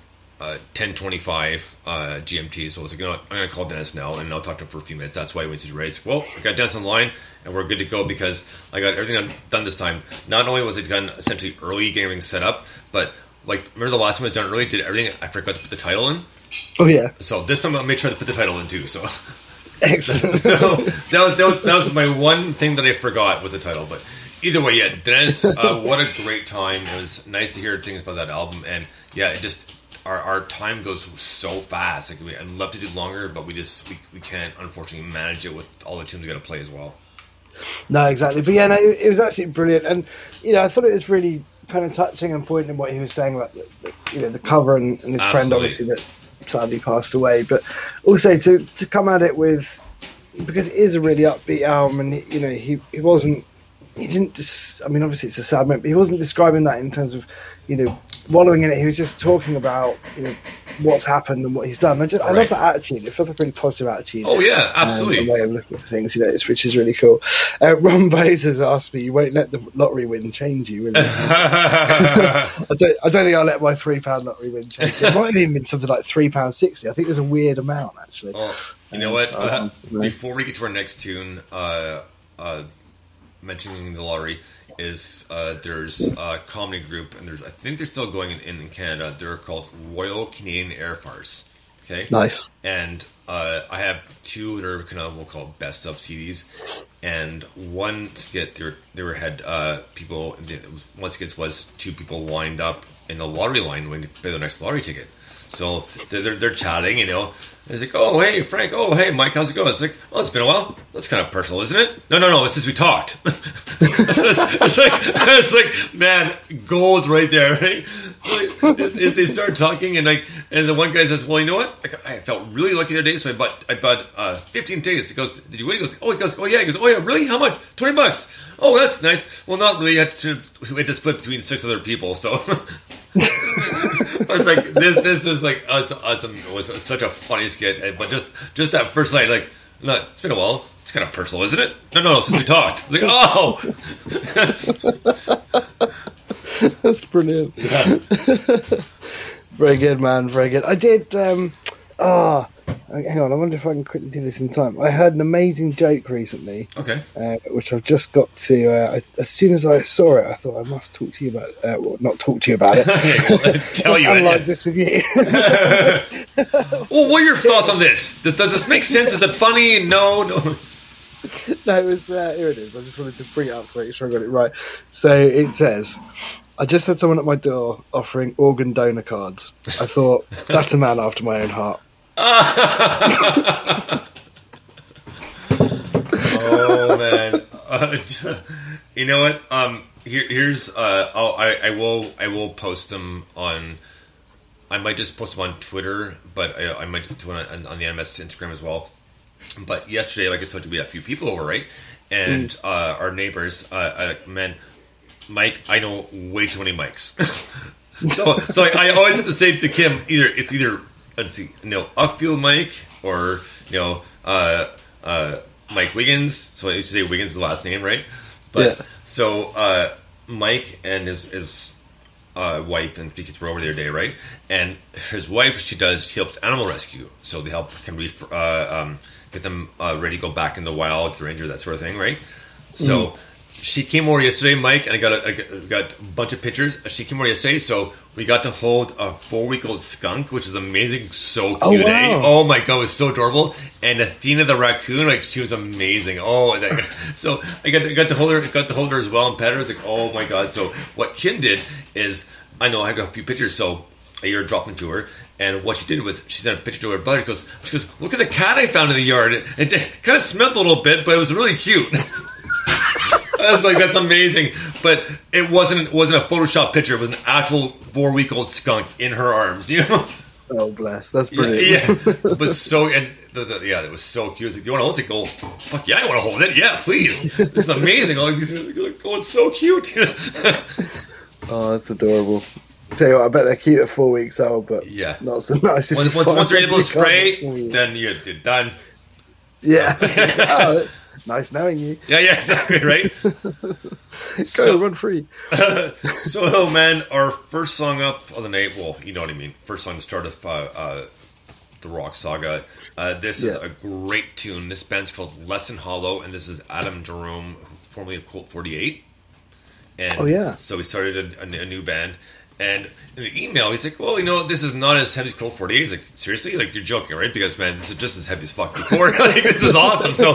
uh, ten twenty five uh, GMT. So I was like, you know, what, I'm gonna call Dennis now, and I'll talk to him for a few minutes. That's why I went to raise. Well, I got Dennis online, and we're good to go because I got everything done- this time. Not only was it done essentially early, getting everything set up, but like remember the last time it was done early, did everything. I forgot to put the title in.
oh yeah,
So this time I made sure to put the title in too. So.
excellent.
so that was, that was that was my one thing that I forgot was the title. But either way, yeah, Dennis, uh, what a great time! It was nice to hear things about that album, and yeah, it just our, our time goes so fast. Like we, I'd love to do longer, but we just we, we can't unfortunately manage it with all the tunes we got to play as well.
No, exactly. But yeah, no, it, it was absolutely brilliant, and you know, I thought it was really kind of touching and poignant in what he was saying about the, the you know the cover and, and his friend, obviously that sadly passed away, but also to to come at it with because it is a really upbeat album, and you know he he wasn't he didn't just I mean obviously it's a sad moment, but he wasn't describing that in terms of you know wallowing in it. He was just talking about you know what's happened and what he's done. I just I love that attitude. It feels like a really positive attitude
Oh yeah,
um,
absolutely.
way of looking at things, you know, which is really cool. Uh, Ron Bays has asked me, "You won't let the lottery win change you, will you?" I don't. I don't think I'll let my three pound lottery win change. you. It might have even been something like three pound sixty. I think it was a weird amount actually.
Oh, you know what? Uh,
Um, no.
before we get to our next tune, uh, uh, mentioning the lottery is uh, there's a comedy group, and there's I think they're still going in, in Canada. They're called Royal Canadian Air Farce. Okay,
Nice.
and uh, I have two that are kind of we'll call best of CDs, and one skit they were, they had uh, people. One skit was two people lined up in the lottery line when to pay their next lottery ticket. So they're, they're, they're chatting, you know. It's like, oh hey Frank, oh hey Mike, how's it going? It's like, oh it's been a while. That's kind of personal, isn't it? No, no, no. It's since we talked. it's, it's- it's like it's like man, gold right there, right? So they, they start talking, and like, and the one guy says, well, you know what? I felt really lucky the other day, so I bought I bought uh, 15 tickets. He goes, did you win? He goes, oh, he goes, oh yeah. He goes, oh yeah, really? How much? 20 bucks. Oh, that's nice. Well, not really. I had to, we had to split between six other people, so. I was like, this, this is like, uh, it's, uh, it's it was such a funny skit, but just, just that first line, like, no, it's been a while. It's kind of personal, isn't it? No, no, no. Since we talked, It's like, oh,
That's brilliant. Very good, man. Very good. I did. Um, ah, hang on. I wonder if I can quickly do this in time. I heard an amazing joke recently.
okay.
uh, which I've just got to. Uh, I, as soon as I saw it, I thought I must talk to you about. Uh, well, not talk to you about it.
Tell you.
analyze
it.
this with you.
Well, what are your thoughts on this? Does, does this make sense? Is it funny? No, no.
no, it was. Uh, here it is. I just wanted to bring it up to make sure I got it right. So it says. I just had someone at my door offering organ donor cards. I thought that's a man after my own heart.
Oh man. Uh, you know what? Um, here, here's. Uh, oh, I, I will. I will post them on. I might just post them on Twitter, but I, I might do it on, on the MS Instagram as well. But yesterday, like I told you, we had a few people over, right? And uh, our neighbors, uh, uh, man, Mike, I know way too many mics. so, so I, I always have to say to Kim, either it's either let's see, you know, upfield Mike or you know, uh, uh, Mike Wiggins. So I used to say Wiggins is the last name, right? But
Yeah.
so uh, Mike and his his uh, wife and three kids were over there today, right? And his wife, she does she helps animal rescue, so they help can we uh, um, get them uh, ready to go back in the wild if they're injured, that sort of thing, right? So she came over yesterday, Mike, and I got a, I got a bunch of pictures. She came over yesterday, so we got to hold a four week old skunk, which is amazing, so
Oh,
cute. eh?
wow.
Oh my god, it was so adorable. And Athena the raccoon, like she was amazing. Oh, that, so I got to, got to hold her, got to hold her as well and pet her. I was like, oh my god. So what Kim did is, I know I got a few pictures, so I dropped them to her. And what she did was she sent a picture to her brother. She goes, she goes, look at the cat I found in the yard. It, it kind of smelled a little bit, but it was really cute. I was like, that's amazing. But it wasn't wasn't a Photoshop picture. It was an actual four week old skunk in her arms. You know.
Oh, bless. That's brilliant.
yeah. but so and the, the, yeah, it was so cute. Was like, do you want to hold it? Go, fuck yeah, I want to hold it. Yeah, please. This is amazing. All these like, oh, it's so cute.
Oh, that's adorable. Tell you what, I bet they're cute at four weeks old, but
Yeah.
not so nice.
once, once, once you're able to spray, then you're, you're done.
yeah. Oh, nice knowing you.
Yeah, yeah, exactly, right.
Go
So-
run free.
so, man, our first song up of the night. Well, you know what I mean. First song to start off uh, uh, the Rock Saga. Uh, this is a great tune. This band's called Lesson Hollow, and this is Adam Jerome, formerly of Colt Forty Eight. And
Oh, yeah.
So we started a, a, a new band. And in the email, he's like, "Well, you know, this is not as heavy as Colt 48." He's like, "Seriously? Like you're joking, right? Because man, this is just as heavy as fuck before. like this is awesome." So,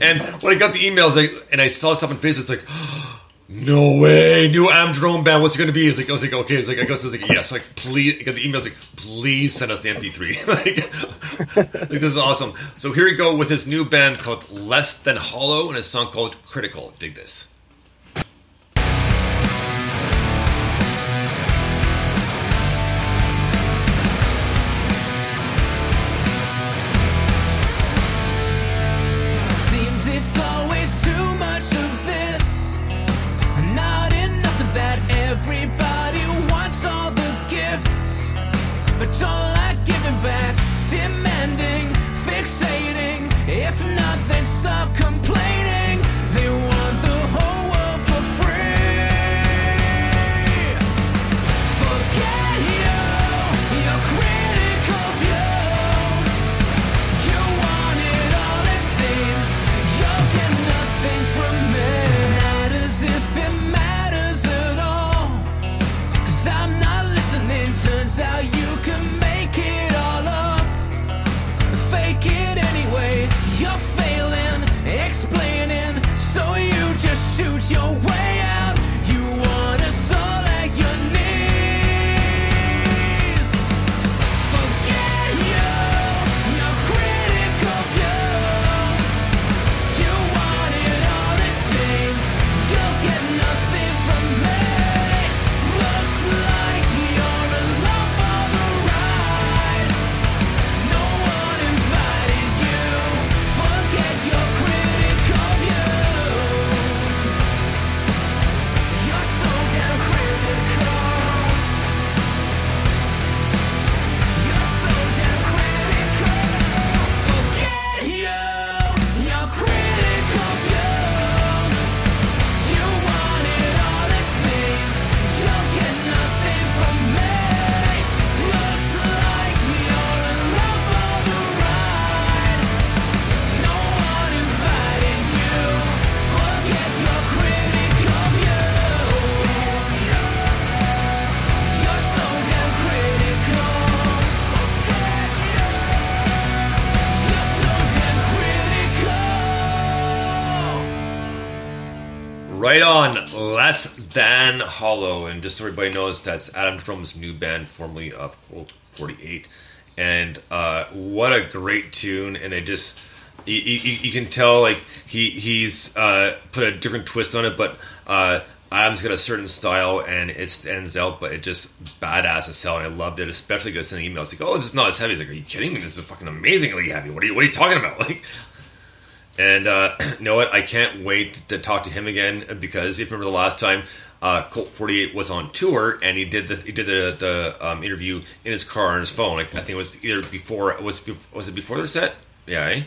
and when I got the emails, like, and I saw stuff on Facebook, it's like, no way, new Adam Jerome band. What's it to be? It's like I was like, okay. It's like I guess it's like yes. Like please, I got the emails like please send us the MP3. like, like this is awesome. So here we go with his new band called Less Than Hollow and a song called Critical. Dig this.
But
Hollow. And just so everybody knows, that's Adam Jerome's new band, formerly of Colt 48. And uh, what a great tune. And it just, you, you, you can tell, like, he he's uh, put a different twist on it, but uh, Adam's got a certain style and it stands out, but it just badass as hell. And I loved it, especially because sending emails like, oh, this is not as heavy. He's like, are you kidding me? This is fucking amazingly heavy. What are you, what are you talking about? Like, and uh, you know what? I can't wait to talk to him again because if you remember the last time uh, Colt Forty Eight was on tour and he did the he did the, the um, interview in his car on his phone. Like I think it was either before was was it before the set? Yeah, eh?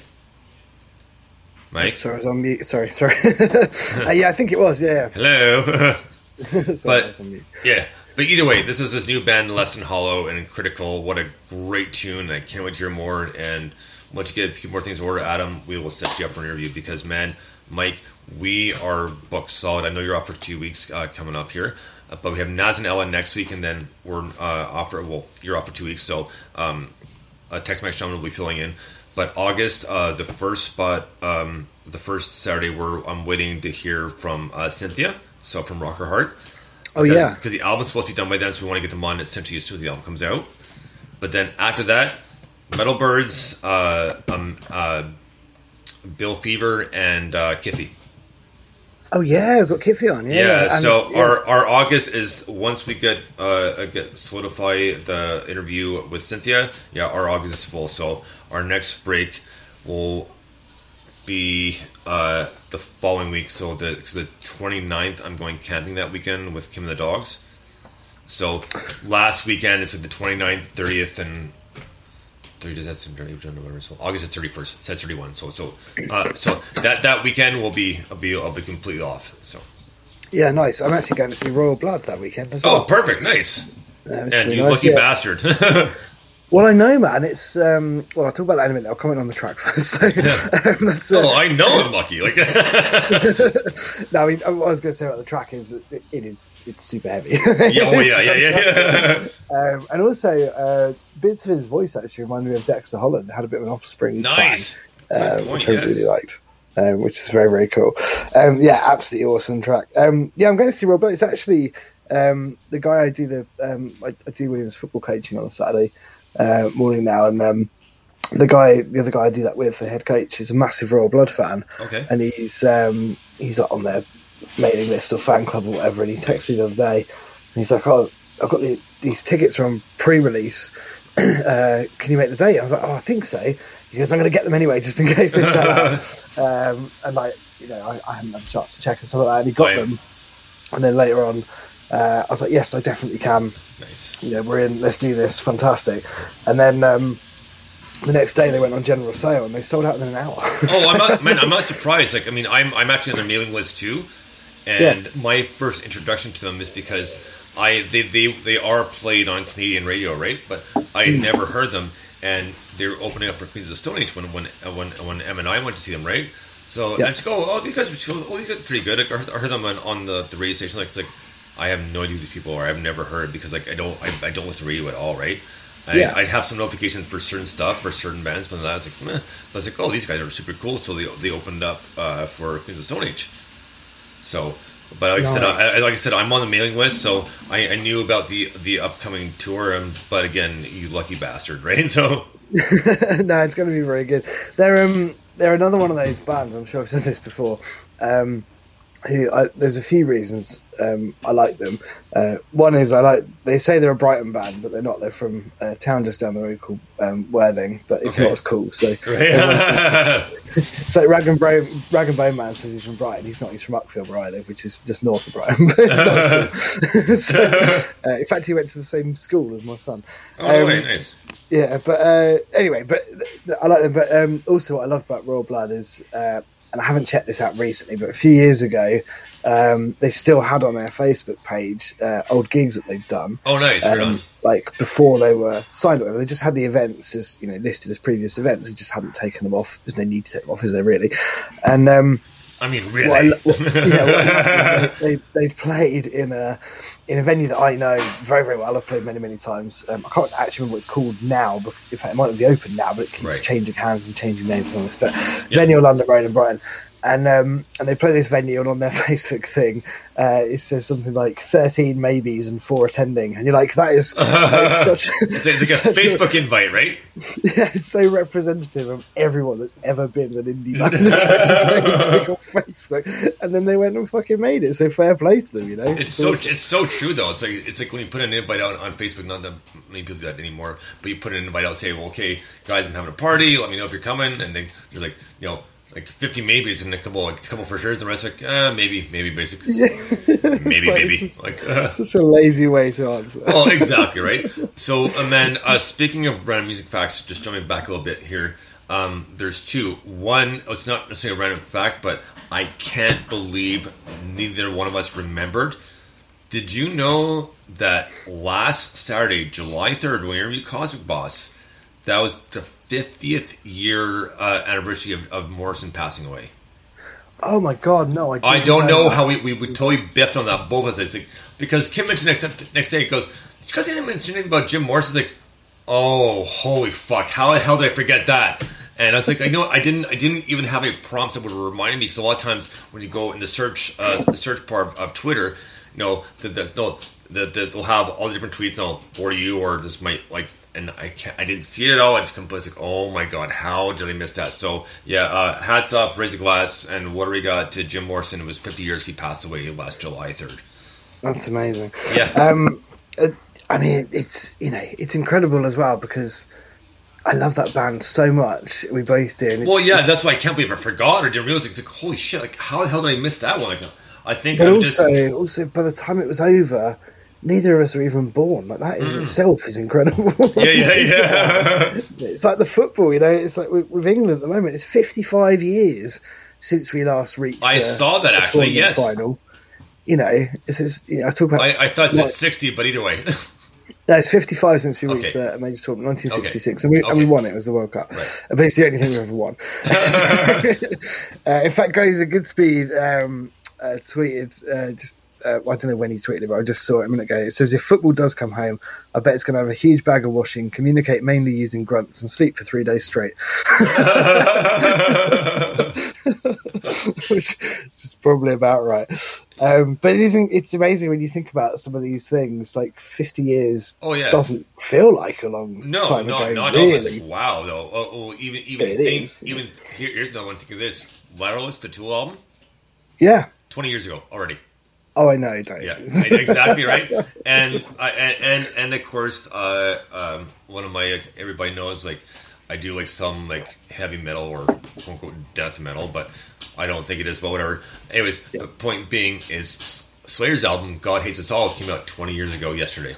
Mike.
Sorry, I was on mute. Sorry, sorry. uh, yeah, I think it was. Yeah.
Hello.
Sorry,
But-
I was on mute.
Yeah. But either way, this is his new band, Lesson Hollow and Critical. What a great tune. I can't wait to hear more. And once you get a few more things to order, Adam, we will set you up for an interview because, man, Mike, we are booked solid. I know you're off for two weeks uh, coming up here. Uh, but we have Naz and Ella next week, and then we're uh, off for, well, you're off for two weeks. So um, uh, Tex Shaman will be filling in. But August, uh, the first spot, um, the first Saturday, where I'm waiting to hear from uh, Cynthia, so from Rocker Heart.
Oh yeah.
because the album's supposed to be done by then, so we want to get them on essentially as soon as the album comes out. But then after that, Metal Birds, uh, um, uh, Bill Fever, and uh, Kiffy.
Oh yeah, we've got Kiffy on. Yeah.
Yeah,
and-
so
yeah.
our, our August is once we get uh get solidify the interview with Cynthia. Yeah, our August is full. So our next break will be uh the following week. So the cause the 29th, I'm going camping that weekend with Kim and the dogs. So last weekend it's like the 29th, 30th, and 30 does that seem November? So August is 31st. That's says 31. So so uh, so that that weekend will be I'll be I'll be completely off. So.
yeah, nice. I'm actually going to see Royal Blood that weekend as
Oh, perfect, nice. And you
nice,
lucky
yeah.
bastard.
Well, I know, man. It's um. Well, I'll talk about that in a minute. I'll comment on the track first. So, um, that's, uh,
oh, I know I'm lucky. Like,
no, I mean, what I was going to say about the track is it, it is it's super heavy.
yeah, oh yeah, yeah, yeah.
Um, and also, uh, bits of his voice actually reminded me of Dexter Holland. Had a bit of an offspring
nice.
twang, uh,
point,
which I
yes.
really liked. um, which is very very cool. Um, yeah, absolutely awesome track. Um, yeah, I'm going to see Rob. But it's actually um, the guy I do the um, I, I do Williams football coaching on Saturday uh, morning now, and um, the guy, the other guy I do that with, the head coach, is a massive Royal Blood fan,
Okay.
and he's um, he's on their mailing list or fan club or whatever. And he texted me the other day, and he's like, "Oh, I've got the, these tickets from pre-release. uh, can you make the date?" I was like, "Oh, I think so." He goes, "I'm going to get them anyway, just in case they sell out." um, and like, you know, I, I hadn't had a chance to check and stuff like that, and he got
Right.
them. And then later on, uh, I was like, "Yes, I definitely can."
Nice.
you know, we're in, let's do this, fantastic. And then um, the next day they went on general sale and they sold out in an hour.
Oh, I'm not, man, I'm not surprised. Like, I mean, I'm, I'm actually on their mailing list too, and my first introduction to them is because I they, they they are played on Canadian radio, right? But I had never heard them, and they're opening up for Queens of the Stone Age when when when when Em and I went to see them, right? So
Yeah.
I just go, oh, these guys, are oh, these guys are pretty good. I, heard, I heard them on, on the, the radio station. Like, it's like I have no idea who these people are. I've never heard because like I don't I, I don't listen to radio at all, right? I,
Yeah.
I'd have some notifications for certain stuff for certain bands, but I was like, meh. I was like, oh, these guys are super cool. So they they opened up uh, for Queens of Stone Age. So, but like I said, I, I- like I said, I'm on the mailing list, so I, I knew about the the upcoming tour. Um, but again, you lucky bastard, right? So
no, it's going to be very good. They're um, they're another one of those bands. I'm sure I've said this before. Um, who I, there's a few reasons um, I like them. Uh, one is I like they say they're a Brighton band, but they're not. They're from a town just down the road called um, Worthing, but it's
Okay.
not as cool. So So Rag and, Bro- Rag and Bone Man says he's from Brighton. He's not. He's from Uckfield, where I live, which is just north of Brighton. But it's not as cool. so, uh, in fact, he went to the same school as my son.
oh,
Um,
wait, nice.
Yeah, but uh, anyway, but th- th- I like them. But um, also, what I love about Royal Blood is, uh, and I haven't checked this out recently, but a few years ago, um, they still had on their Facebook page uh, old gigs that they've done.
Oh, nice.
Um, like before they were signed or whatever, they just had the events as you know listed as previous events. They just hadn't taken them off. There's no need to take them off, is there really? And um,
I mean,
what I,
really.
what- yeah, what they, they they'd played in a in a venue that I know very very well. I've played many many times. Um, I can't actually remember what it's called now. But in fact, it might not be open now, but it keeps
Right.
changing hands and changing names and all this. But venue on London Road in Brighton. And um, and they play this venue, and on their Facebook thing, uh, it says something like thirteen maybes and four attending, and you're like, that is, that is such,
It's like a
such a-
Facebook invite, right?
yeah, it's so representative of everyone that's ever been an indie band that's tried to play music on Facebook, and then they went and fucking made it. So fair play to them, you know.
It's so it's so true though. It's like it's like when you put an invite out on Facebook. Not that many people do that anymore, but you put an invite out, say, "Well, okay, guys, I'm having a party. Let me know if you're coming." And they, you're like, you know, like 50 maybes and a couple, like, a couple for sure. And the rest like, uh, maybe, maybe, basic, maybe,
like-
maybe.
it's
Like, uh,
such a lazy way to answer.
well, exactly right. So, and then uh, speaking of random music facts, just jumping back a little bit here. Um, there's two. One, it's not necessarily a random fact, but I can't believe neither one of us remembered. Did you know that last Saturday, July 3rd, when we interviewed Cosmic Boss, that was the 50th year uh, anniversary of, of Morrison passing away?
Oh my god, no! I,
I don't know how we, we, we totally biffed on that both of us. Like, because Kim mentioned next next day, he goes, "Did you guys didn't mention anything about Jim Morrison?" It's like, oh, holy fuck! How the hell did I forget that? And I was like, I know I didn't. I didn't even have any prompts that would remind me because a lot of times when you go in the search uh, the search bar of Twitter, you know, the, they'll the, the, they'll have all the different tweets. Now for you or this might like. And I can't. I didn't see it at all. I just completely like, oh my god, how did I miss that? So yeah, uh, hats off, raise a glass, and what do we got to Jim Morrison? It was 50 years he passed away last July 3rd.
That's amazing.
Yeah.
Um, uh, I mean, it's you know, it's incredible as well because I love that band so much. We both do. And it's,
Well, yeah, that's why I can't believe I forgot or didn't realize. Like, holy shit! Like, how the hell did I miss that one? Like, I think
But
I'm just.
also, also by the time it was over, neither of us were even born. Like that in itself is incredible.
Mm. Yeah, yeah, yeah.
It's like the football, you know. It's like with, with England at the moment. It's 55 years since we last reached.
I
a-
saw that, actually, yes.
Final. You know, this is. You know, I talk about.
I, I thought it said
like-
60, but either way.
No, it's 55 since we reached
Okay.
uh, a major tournament, 1966, and, we, and we won it. It was the World Cup.
Right.
But it's the only thing we've ever won. uh, in fact, Goes at Goodspeed um, uh, tweeted uh, just. Uh, I don't know when he tweeted it, but I just saw it a minute ago. It says, "If football does come home, I bet it's going to have a huge bag of washing, communicate mainly using grunts, and sleep for three days straight." which is probably about right. Um, but it isn't. It's amazing when you think about some of these things. Like fifty years
Oh, yeah.
doesn't feel like a long
No,
time
no,
ago.
no, no.
Really.
like, wow, though. Oh, oh, even even
is.
even here, here's another one. Think of this: Lateralus, the Tool album,
Yeah.
Twenty years ago already.
Oh, I know. Don't.
Yeah, exactly right. And I and and, of course, uh, um, one of my like, everybody knows like I do like some like heavy metal or quote unquote death metal, but I don't think it is. But whatever. Anyways, the point being is Slayer's album "God Hates Us All" came out twenty years ago yesterday.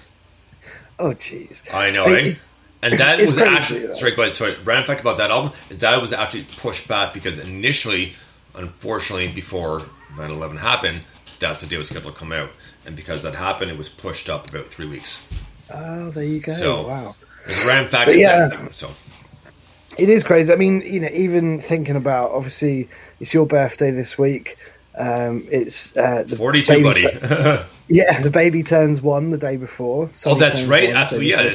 Oh, jeez.
I know, right?
it's-
And that was
crazy,
actually
though.
sorry, ahead. Sorry, random fact about that album is that it was actually pushed back because initially, unfortunately, before 9-11 happened, that's the day it was scheduled to come out, and because that happened, it was pushed up about three weeks.
Oh, there you go.
So-
wow.
It's a random fact.
But yeah.
So
It is crazy. I mean, you know, even thinking about obviously it's your birthday this week. Um, it's uh, the
forty-two, buddy.
ba- yeah, the baby turns one the day before.
oh, that's right.
one
Absolutely, yeah.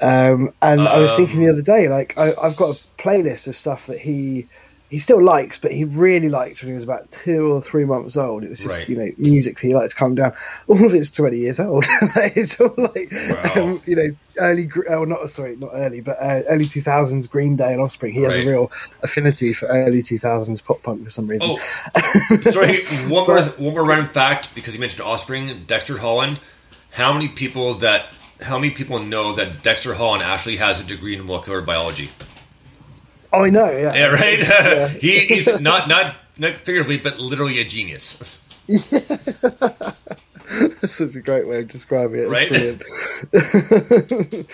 Um, and I was
Um,
thinking the other day, like I, I've got a playlist of stuff that he he still likes, but he really liked when he was about two or three months old. It was just
Right.
you know music he liked to calm down. All of it's twenty years old. it's all like
Wow.
um, you know early, gr- oh not sorry, not early, but uh, early two thousands Green Day and Offspring. He has a real affinity for early two thousands pop punk for some reason.
oh, sorry. One more, one more random fact because you mentioned Offspring, Dexter Holland. How many people that how many people know that Dexter Holland actually has a degree in molecular biology?
Oh, I know. Yeah,
Yeah, right.
Yeah.
he, he's not not not figuratively, but literally a genius.
This is a great way of describing it. It's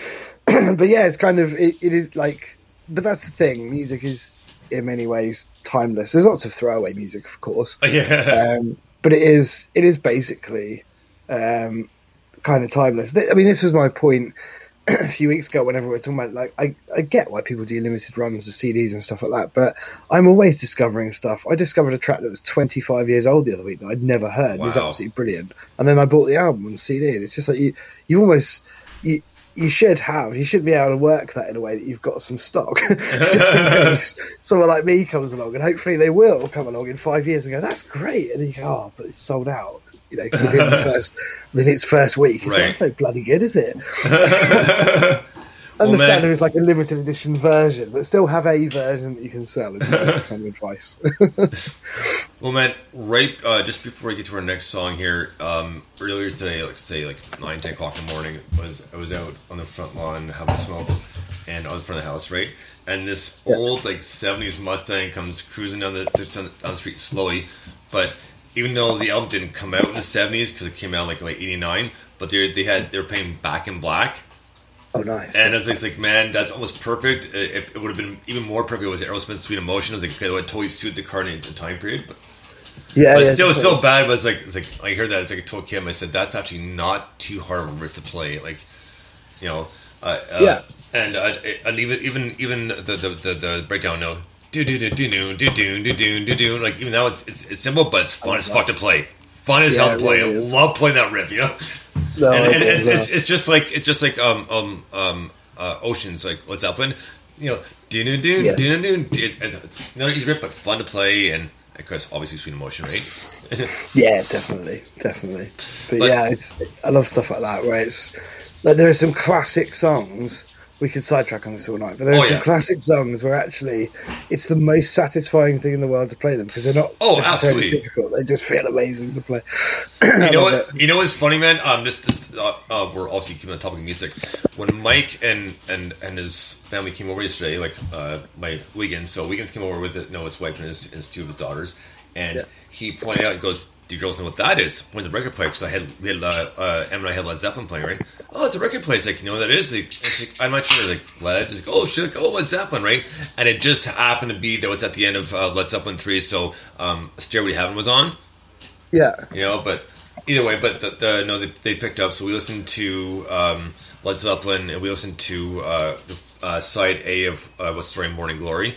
Right?
but yeah, it's kind of it, it is like, but that's the thing. Music is in many ways timeless. There's lots of throwaway music, of course,
yeah.
um, but it is it is basically um, kind of timeless. I mean, this was my point a few weeks ago. Whenever we were talking about like, I, I get why people do limited runs of CDs and stuff like that, but I'm always discovering stuff. I discovered a track that was 25 years old the other week that I'd never heard. It was absolutely brilliant, and then I bought the album on CD. And it's just like you you almost you. You should have. You should be able to work that in a way that you've got some stock, just in case someone like me comes along, and hopefully they will come along in five years and go, "That's great," and then you go, "Oh, but it's sold out." You know, within the first within its first week. It's like,
Right.
That's no bloody good, is it?
Well,
Understand
man-
it was like a limited edition version, but still have a version that you can sell. Is my kind of advice.
Well, man, right uh, just before we get to our next song here, um, earlier today, like say like nine, ten o'clock in the morning, was I was out on the front lawn having a smoke, and on the front of the house, right, and this
Yeah.
old like '70s Mustang comes cruising down the on the street slowly, but even though the album didn't come out in the '70s because it came out like like '89, but they they had they were playing Back in Black.
oh, nice.
And I was like, man, that's almost perfect. If it would have been even more perfect, it was Aerosmith "Sweet Emotion." I was like, okay, that would totally suit the current time period. But
yeah,
but
yeah,
still, still bad. But it's like, it's like I heard that. It's like I told Kim. I said that's actually not too hard of a riff to play. Like, you know, uh, uh,
Yeah.
And uh, and even even even the the the, the breakdown no. Do do do do do do do do do do do like even now it's, it's it's simple but it's fun as fuck to play fun as
Yeah,
hell to play
really
I love playing that riff you know
No,
and, and it's, it's, it's just like it's just like um um um uh, oceans like what's Zeppelin, you know, doo
Yeah.
doo doo doo. It's not easy rip, but fun to play, and of course, obviously, sweet emotion, right?
Yeah, definitely, definitely. But,
But-
yeah, it's I love stuff like that where it's like there are some classic songs. We could sidetrack on this all night, but there are
Oh,
some
yeah.
classic songs where actually it's the most satisfying thing in the world to play them because they're not
Oh,
necessarily
absolutely.
difficult. They just feel amazing to play.
you know what? You know what's funny, man? Um, this, this uh, uh, we're obviously keeping on the topic of music. When Mike and and and his family came over yesterday, like uh, my Wiggins, so Wiggins came over with it, no, his wife and his, his two of his daughters, and
Yeah.
he pointed out, he goes, "Do you girls know what that is?" Pointed the record player because I had we had uh, uh, Em and I had Led Zeppelin playing, right? Oh, it's a record player. It's like, you know what that is? Like, it's like, I'm not sure. Like, Led. It's like, oh shit, like, oh Led Zeppelin, right? And it just happened to be that was at the end of uh, Led Zeppelin three, so um, Stairway to Heaven was on
Yeah,
you know. But either way, but the, the no, they, they picked up. So we listened to um, Led Zeppelin, and we listened to uh, uh, side A of uh, What's the Story, Morning Glory,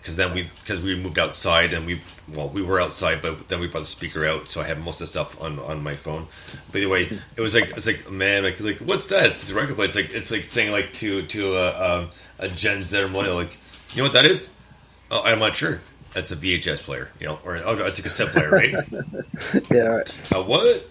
because then we because we moved outside and we well we were outside, but then we brought the speaker out, so I had most of the stuff on, on my phone. But anyway, it was like it's like man, like like what's that? It's a record player. It's like it's like saying like to to a, um, a Gen Z millennial, like you know what that is? Oh, I'm not sure. that's a VHS player, you know, or oh, that's a cassette player, right?
Yeah, right.
uh, what?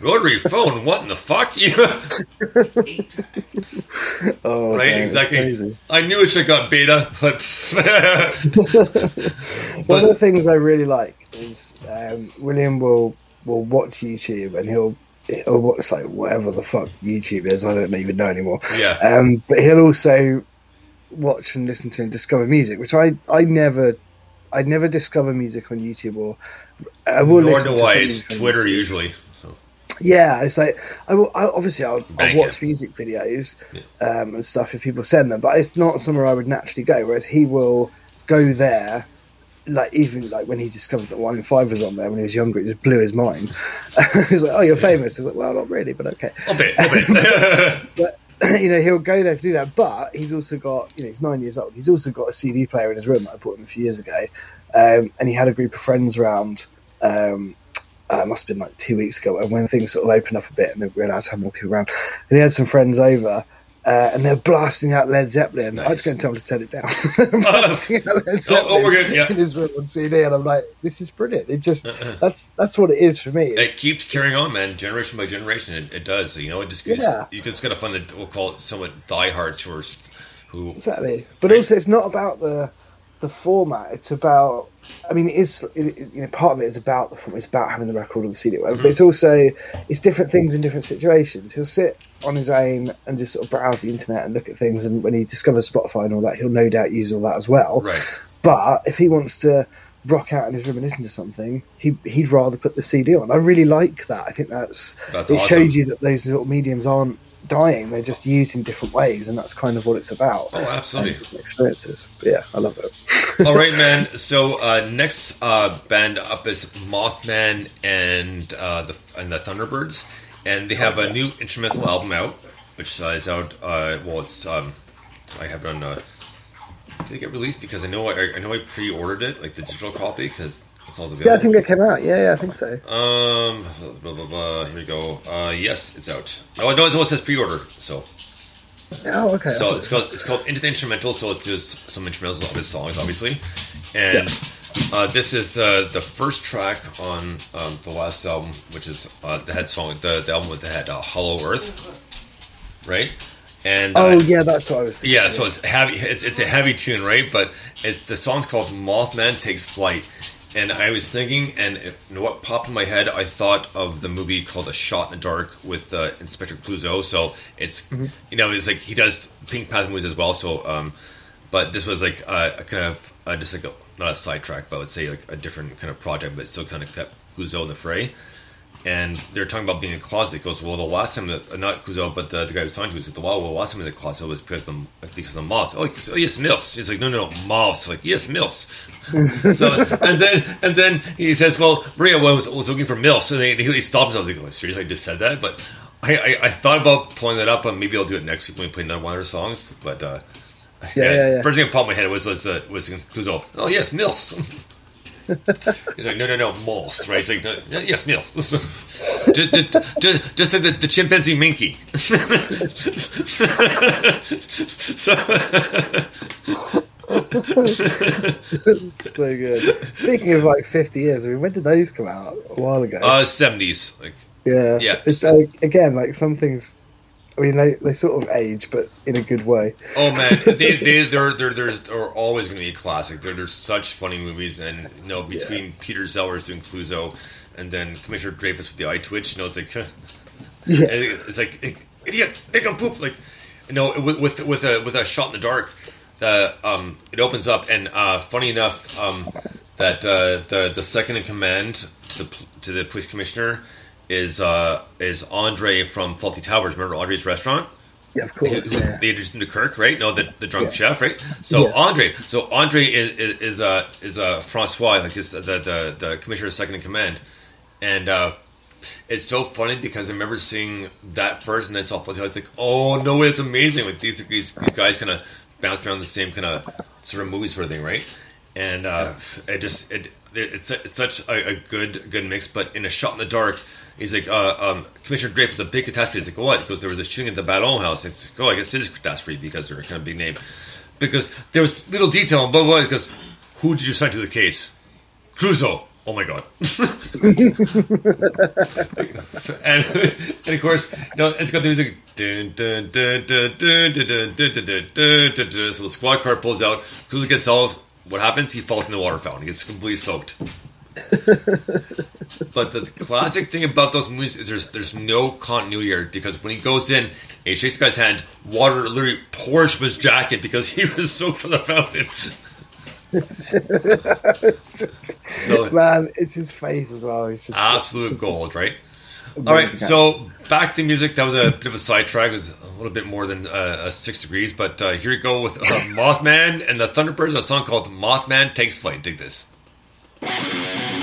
Rotary phone? What in the fuck?
Oh,
right, exactly.
crazy.
I knew it should have got beta, but
One of the things I really like is um, William will will watch YouTube and he'll he'll watch like whatever the fuck YouTube is. I don't even know anymore.
yeah,
Um, but he'll also watch and listen to and discover music, which I I never I never discover music on YouTube or I will
nor
listen
do
to
I. It's Twitter
YouTube.
usually.
Yeah, it's like I will. I, obviously, I'll, I'll watch music videos um, and stuff if people send them, but it's not somewhere I would naturally go. Whereas he will go there, like even like when he discovered that One in Five was on there when he was younger, it just blew his mind. He's like, "Oh, you're famous." He's like, "Well, not really, but okay."
a bit, a bit.
But you know, he'll go there to do that. But he's also got, you know, he's nine years old. He's also got a CD player in his room that I bought him a few years ago, um, and he had a group of friends around. Um, uh, it must have been like two weeks ago, and when things sort of opened up a bit and they realised to have more people around, and he had some friends over. Uh, and they're blasting out Led Zeppelin. I
Nice.
just go and tell them to turn it down. blasting out Led Zeppelin
oh, we're good, yeah.
in his room on CD, and I'm like, "This is brilliant." It just that's that's what it is for me.
it keeps carrying on, man. Generation by generation, it, it does. You know, it just
Yeah.
you just gotta find the we'll call it somewhat diehards who are who
Exactly, but also it's not about the the format. It's about. I mean, it is. It, you know, part of it is about the format. It's about having the record or the CD, or whatever. But it's also it's different things in different situations. He'll sit on his own and just sort of browse the internet and look at things. And when he discovers Spotify and all that, he'll no doubt use all that as well.
right.
But if he wants to rock out in his room and listen to something, he he'd rather put the CD on. I really like that. I think that's,
That's
it
awesome.
shows you that those little mediums aren't dying. They're just used in different ways, and that's kind of what it's about.
Oh, absolutely.
Experiences. But yeah, I love it.
All right, man. So uh, next uh, band up is Mothman and uh, the and the Thunderbirds, and they have a new instrumental album out, which uh, is out. Uh, well, it's um, so I have it on. Uh, did it get released? Because I know I, I know I pre-ordered it, like the digital copy, because it's available.
Yeah, I think it came out. Yeah, yeah, I think so.
Um, blah, blah, blah. Here we go. Uh, yes, it's out. Oh, no, it says pre-order. So,
Oh, okay.
so it's called it's called Into the Instrumental. So it's just some instrumentals of his songs, obviously, and uh, this is the the first track on um, the last album, which is uh, the head song, the, the album with the head, uh, Hollow Earth, right? And
oh,
uh,
yeah, that's what I was thinking.
yeah, so it's heavy. It's it's a heavy tune, right? But it, the song's called "Mothman Takes Flight," and I was thinking, and it, you know what popped in my head, I thought of the movie called "A Shot in the Dark" with uh, Inspector Clouseau. So it's you know, it's like he does Pink Panther movies as well. So, um, but this was like a, a kind of uh, just like a, not a sidetrack, but I would say like a different kind of project, but still kind of kept Clouseau in the fray and they're talking about being in a closet. He goes, well, the last time that not Clouseau, but the, the guy who was talking to, he said, well, well, the last time in the closet was because of the because of the moths. Oh, oh yes, milfs. He's like, no, no, moths. Like, yes, milfs. so and then and then he says, well, Maria was, was looking for milfs, and he, he stopped himself. Like, oh, seriously, I just said that, but. I, I, I thought about pulling that up, and maybe I'll do it next week when we play another one of her songs. But uh,
Yeah, yeah, yeah.
first thing that popped in my head was was uh, was Clouseau. Oh yes, milfs. He's like, no, no, no, moths, right? He's like, no, yes, milfs. just, just, just, just the, the chimpanzee minky. so,
so good. Speaking of like 50 years, I mean, when did those come out? A while ago.
uh, seventies, like,
yeah.
yeah.
It's uh, again like some things. I mean, they, they sort of age, but in a good way.
oh man, they, they, they're, they're, they're, they're always going to be a classic. They're, they're such funny movies, and you know, between Peter Sellers doing Clouseau, and then Commissioner Dreyfus with the eye twitch, you know, it's like,
Yeah.
It's like idiot, make a poop. Like you know, with with with a with a shot in the dark, the um, it opens up, and uh, funny enough, um, that uh, the the second in command to the to the police commissioner is uh, is Andre from Fawlty Towers. Remember Andre's restaurant?
Yeah, of course.
who
Yeah.
they introduced him to Kirk, right? No, the, the drunk
Yeah.
chef, right? So
Yeah.
Andre, so Andre is is, uh is uh Francois, like is the the the commissioner second in command, and uh it's so funny because I remember seeing that first and then saw Fawlty Towers, like, oh no, it's amazing! Like these these, these guys kind of bounce around the same kind of sort of movie sort of thing, right? And uh, it just it it's, it's such a, a good good mix, but in a shot in the dark. He's like, uh, um, Commissioner Dreyfus, a big catastrophe. He's like, what? Because there was a shooting at the Ballon House. It's like, oh, I guess it is a catastrophe because they're a kind of big name. Because there was little detail, blah, blah, because who did you sign to the case? Clouseau. Oh my god! and, and of course, you know, it's got the music. So the squad car pulls out. Clouseau gets off. What happens? He falls in the water fountain. He gets completely soaked but the classic thing about those movies is there's there's no continuity here because when he goes in, he shakes the guy's hand, water literally pours from his jacket because he was soaked from the fountain. so
Man, it's his face as well. It's just
absolute gold, right? All right, so back to music. That was a bit of a sidetrack. It was a little bit more than uh, uh, six degrees, but uh, here we go with uh, Mothman and the Thunderbirds. A song called "Mothman Takes Flight." Dig this.
Thank you.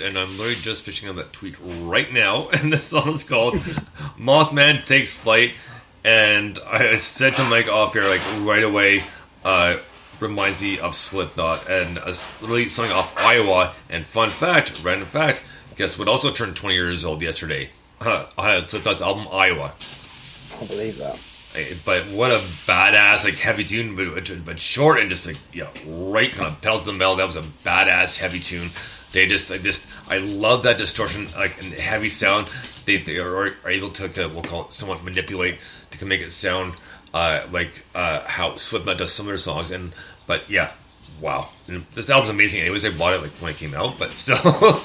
And
I'm literally just fishing on that tweet right now. And the song is called "Mothman Takes Flight." And I said to Mike off here, like right away, uh, reminds me of Slipknot, and a literally something off Iowa. And fun fact, random fact, guess what? Also turned 20 years old yesterday. Uh, I had Slipknot's album Iowa.
I believe that.
But what a badass like heavy tune, but, but short and just like yeah, right kind of pedal to the metal. That was a badass heavy tune. They just, I just, I love that distortion, like and heavy sound. They, they are, are able to, uh, we'll call it, somewhat manipulate to make it sound uh, like uh, how Slipknot does some of their songs. And but yeah, wow, And this album's amazing. Anyways, I bought it like when it came out, but still,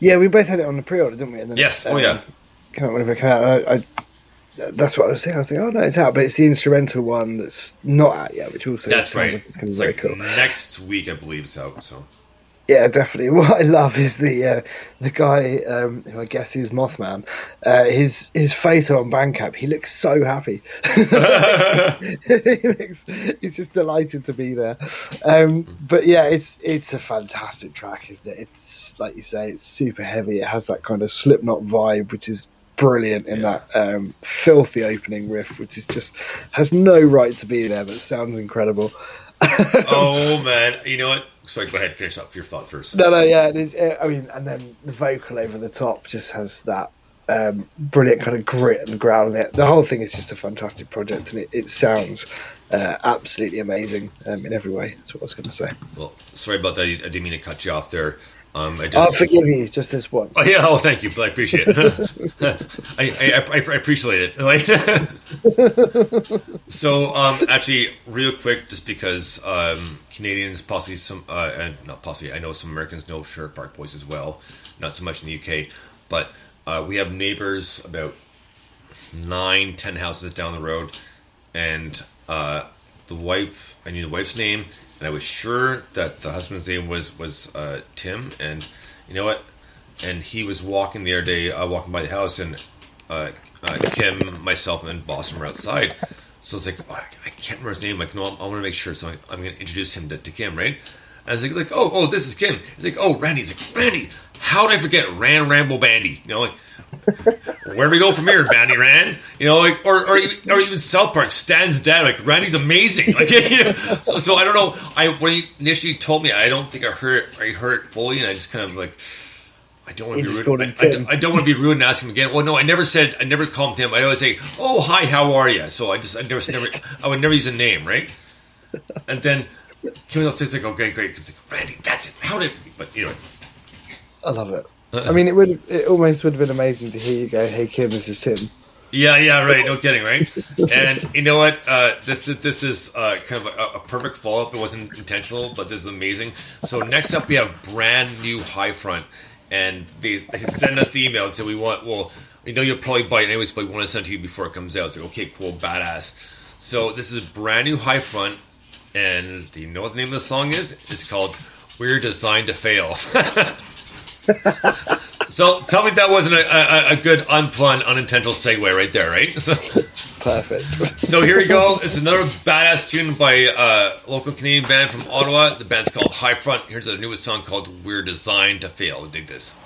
Yeah, we both had it on the pre-order, didn't we? And then,
yes, oh yeah.
Came out whenever it came out. I, I, that's what I was saying. I was thinking, oh no, it's out, but it's the instrumental one that's not out yet, which also
That's right.
like it's going to
It's
be
like
very cool.
next week, I believe, it's out. So
Yeah, definitely. What I love is the uh, the guy um, who I guess is Mothman. Uh, his his photo on Bandcamp. He looks so happy. he looks, he's just delighted to be there. Um, but yeah, it's it's a fantastic track, isn't it? It's like you say, it's super heavy. It has that kind of Slipknot vibe, which is brilliant in
Yeah.
that um, filthy opening riff, which is just has no right to be there, but sounds incredible.
oh man, you know what? Sorry, go ahead. Finish up your thought first.
No, no, yeah, it is. I mean, and then the vocal over the top just has that um, brilliant kind of grit and growl in it. The whole thing is just a fantastic project, and it, it sounds uh, absolutely amazing um, in every way. That's what I was going to say.
Well, sorry about that. I didn't mean to cut you off there. Um, I
I'll forgive you, just this one.
Oh yeah. Oh, thank you. I appreciate it. I, I, I, I appreciate it. Like, so, um, actually, real quick, just because um, Canadians, possibly some, uh, and not possibly, I know some Americans know Sherwood Park Boys as well. Not so much in the UK, but uh, we have neighbors about nine, ten houses down the road, and uh, the wife. I knew the wife's name, and I was sure that the husband's name was was uh, Tim. And you know what? and he was walking the other day, uh, walking by the house, and uh, uh, Kim, myself, and Boston were outside. So it's like, oh, I, I can't remember his name. Like, no, I, want to make sure. So I, I'm going to introduce him to, to Kim, right? And I was like, like, oh, oh, this is Kim. He's like, oh, Randy. He's like, Randy, how did I forget Ran Ramble Bandy? You know, like, where do we go from here, Bandy Ran? You know, like, or or even, or even South Park stands down. Like, Randy's amazing. Like, you know, so, so I don't know. I when he initially told me, I don't think I heard I heard it fully, and I just kind of like. I don't want to be rude. I, I don't- I don't want to be rude and ask him again. Well, no, I never said. I never called him I always say, "Oh, hi, how are you?" So I just, I never, never, I would never use a name, right? And then Kim says like, "Okay, great." Kim's like, "Randy, that's it. How did?" But you know,
I love it. I mean, it would it almost would have been amazing to hear you go, "Hey Kim, this is Tim."
Yeah, yeah, right. No kidding, right? And you know what? Uh, this this is uh, kind of a, a perfect follow up. It wasn't intentional, but this is amazing. So next up, we have brand new High Front, and they, they send us the email and say we want. Well, we know you'll probably buy it anyways, but we want to send it to you before it comes out. It's like okay, cool, badass. So this is brand new High Front, and do you know what the name of the song is? It's called "We're Designed to Fail." So tell me that wasn't a, a, a good unplanned, unintentional segue right there, right? So,
Perfect.
so here we go. It's another badass tune by a local Canadian band from Ottawa. The band's called High Front. Here's their newest song called We're Designed to Fail. Dig this.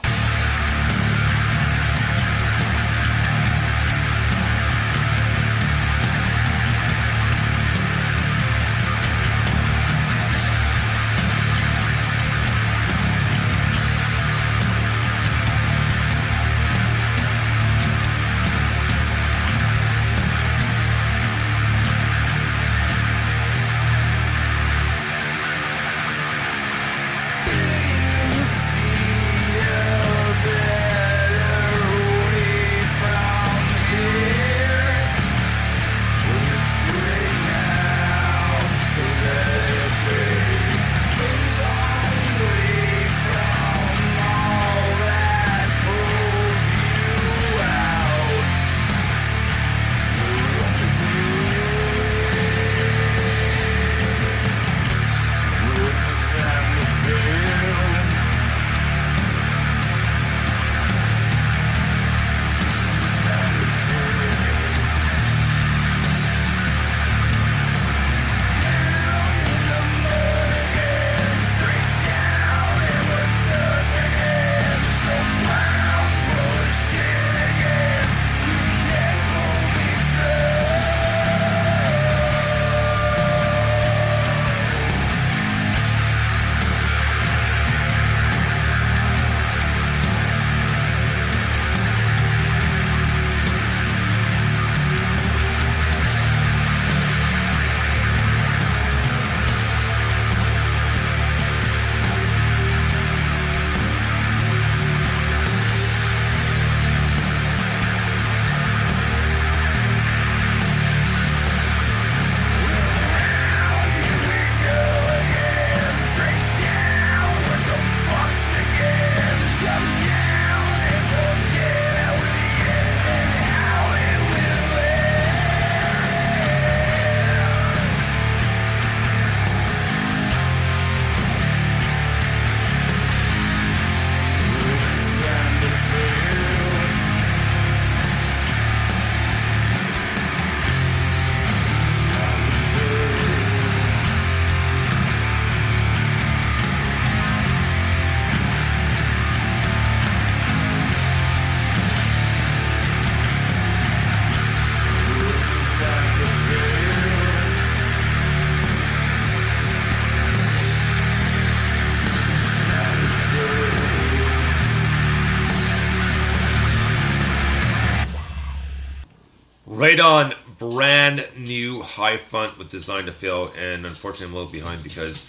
With Design to Fail, and unfortunately I'm a little behind because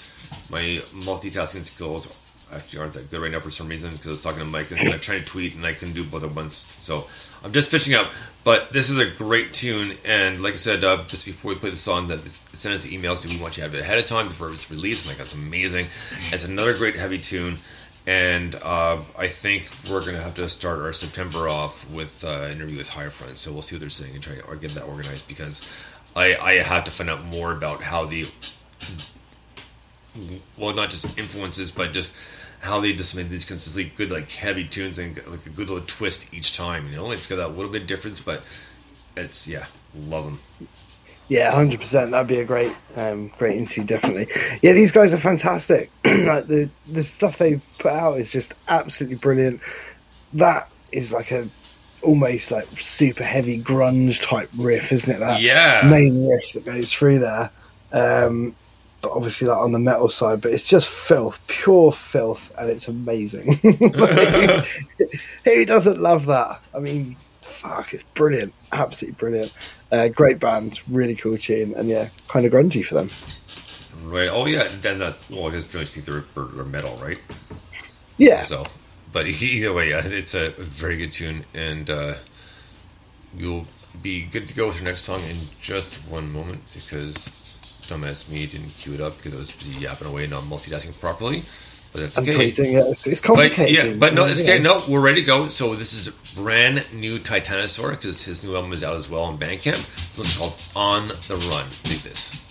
my multitasking skills actually aren't that good right now for some reason because I was talking to Mike and I'm trying to tweet and I can do both at once. So I'm just fishing out. But this is a great tune, and like I said, uh, just before we play the song, that send us the emails saying we want you to have it ahead of time before it's released. And like that's amazing. It's another great heavy tune. And uh, I think we're to have to start our September off with uh, an interview with Higher Front. So we'll see what they're saying and try to get that organized because I, I have to find out more about how the, well, not just influences, but just how they just made these consistently good like heavy tunes and like a good little twist each time. You know, it's got that little bit of difference, but it's yeah, love them.
Yeah, hundred percent. That'd be a great, um, great interview. Definitely. Yeah, these guys are fantastic. like the the stuff they put out is just absolutely brilliant. That is like a almost like super heavy grunge type riff, isn't it? That
Yeah.
main riff that goes through there. Um, but obviously, like on the metal side, but it's just filth, pure filth, and it's amazing. Like, who doesn't love that? I mean, fuck, it's brilliant, absolutely brilliant. Uh, great band, really cool tune, and yeah, kind of grungy for them.
Right. Oh yeah. Then that. Well, I guess they're, they're metal, right?
Yeah,
So, but either way, yeah, it's a very good tune, and uh, we'll be good to go with your next song in just one moment because dumbass me didn't cue it up because I was busy yapping away, not multitasking properly. But that's
I'm
okay.
tweeting. Yeah, it's, it's
But yeah, but no, it's
Yeah.
okay. No, we're ready to go. So this is brand new Titanosaur because his new album is out as well on Bandcamp. One's called On the Run. Dig this.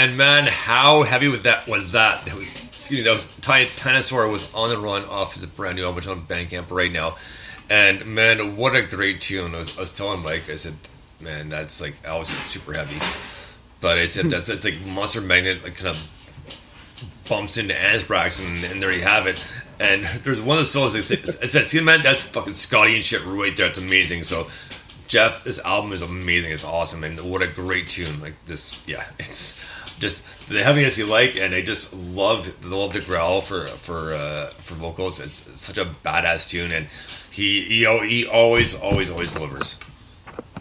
And man, how heavy with that was that? Excuse me, that was Ty was on the run off his brand new album which on Bandcamp right now, and man, what a great tune! I was, I was telling Mike, I said, man, that's like I was super heavy, but I said hmm. that's it's like Monster Magnet, like kind of bumps into Anthrax, and, and there you have it. And there's one of the songs that said, I said, see, man, that's fucking Scotty and shit right there. It's amazing. So, Jeff, this album is amazing. It's awesome. And what a great tune. Like this, yeah, it's just the heaviness you like. And I just love, love the growl for, for, uh, for vocals. It's, it's such a badass tune. And he, he, he always, always, always delivers.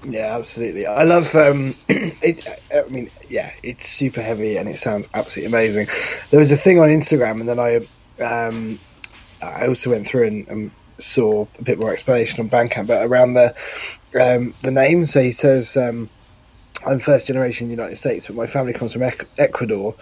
Yeah, absolutely. I love um, it. I mean, yeah, it's super heavy and it sounds absolutely amazing. There was a thing on Instagram, and then I, um, I also went through and, and saw a bit more explanation on Bandcamp, but around the um, the name. So he says, um, "I'm first generation United States, but my family comes from Ecuador."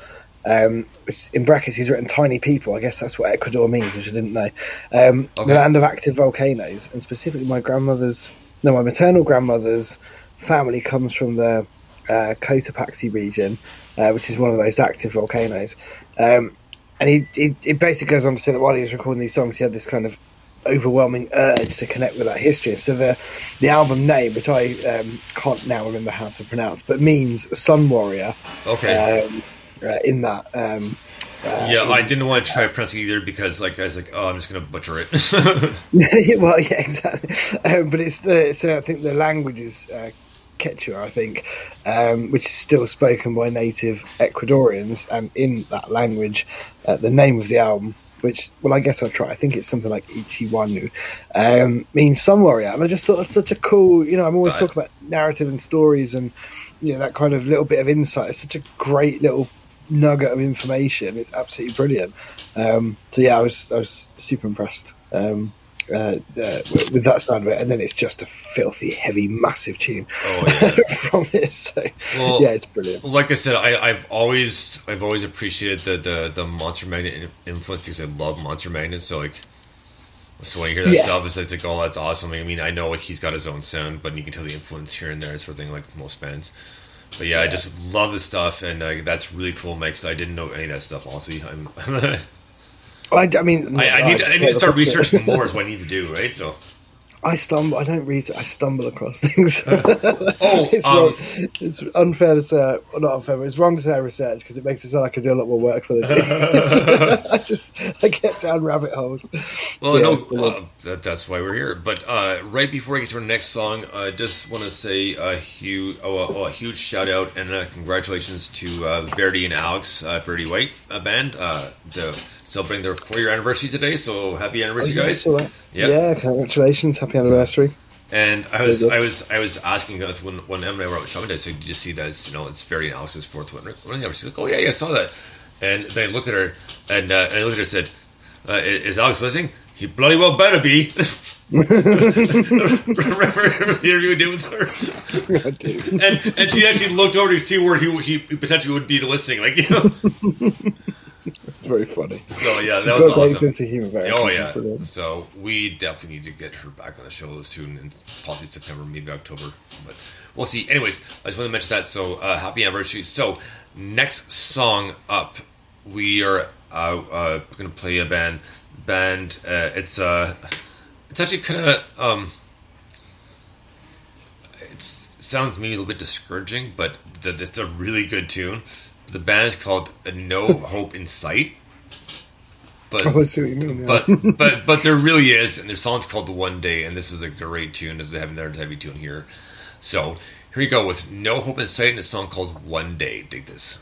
Um, which in brackets he's written tiny people. I guess that's what Ecuador means, which I didn't know. Um,
Okay.
The land of active volcanoes, and specifically my grandmother's, no, my maternal grandmother's family comes from the uh, Cotopaxi region, uh, which is one of the most active volcanoes. Um, and he, he, he basically goes on to say that while he was recording these songs, he had this kind of overwhelming urge to connect with that history. So the the album name, which I um, can't now remember how to pronounce, but means Sun Warrior.
Okay.
Um, uh, in that, um, uh,
yeah, I didn't want to try pronouncing either because, like, I was like, oh, I'm just gonna butcher it.
well, yeah, exactly. Um, but it's the so I think the language is uh, Quechua, I think, um, which is still spoken by native Ecuadorians, and in that language, uh, the name of the album, which well, I guess I'll try. I think it's something like Ichiwanu, um, means sun warrior, and I just thought that's such a cool. You know, I'm always
Right.
talking about narrative and stories, and you know that kind of little bit of insight. It's such a great little nugget of information. It's absolutely brilliant. Um, so yeah, I was I was super impressed um, uh, uh, with, that sound of it, and then it's just a filthy, heavy, massive tune
oh yeah.
from it. So
Well-
yeah, it's brilliant.
like I said, I, I've always I've always appreciated the, the, the Monster Magnet influence because I love Monster Magnet. So like, so when you hear that
Yeah.
stuff, it's, it's like, oh, that's awesome. I mean, I know like he's got his own sound, but you can tell the influence here and there, sort of thing, like most bands. But yeah, I just love this stuff, and uh, that's really cool, Mike. I didn't know any of that stuff. Honestly, I'm,
I, I mean,
I, I need
just
I need to start researching more. Is what I need to do, right? So
I stumble. I don't read. I stumble across things.
Oh,
it's,
um,
wrong. it's unfair to say. Well, not unfair. But it's wrong to say I research because it makes it sound like I do a lot more work than I do. I just I get down rabbit holes.
Well,
Yeah,
no, uh, that, that's why we're here. But uh, right before I get to our next song, I just want to say a huge, oh, a, oh, a huge shout out and uh, congratulations to uh, Verdi and Alex, uh, Verdi White uh, band. Uh, the celebrating their four year anniversary today. So happy anniversary,
Oh, yeah,
guys!
uh,
Yeah.
yeah, congratulations, happy anniversary.
And I was, I was, I was asking us when when Em and I were out Shaman, I said, "Did you see that? It's, you know, it's very Alex's fourth one." She's like, "Oh yeah, yeah, I saw that." And then I look at her, and, uh, and I look at her and said, uh, "Is Alex listening?" He bloody well better be. Remember the interview we did with her, and and she actually looked over to see where he, he potentially would be listening, like you know.
It's very funny.
So yeah, that
got
was awesome.
sense of humor. There.
Oh
She's
yeah. So we definitely need to get her back on the show soon, and possibly September, maybe October, but we'll see. Anyways, I just want to mention that. So uh, happy anniversary. So next song up, we are uh, uh, going to play a band. Band. Uh, it's uh, it's actually kind of um, it sounds maybe a little bit discouraging, but the, it's a really good tune. The band is called No Hope in Sight. But
Oh, I see what you mean. yeah.
but but but there really is, and their song's called "The One Day," and this is a great tune. As they have another heavy tune here, so here you go with "No Hope in Sight" and a song called "One Day." Dig this.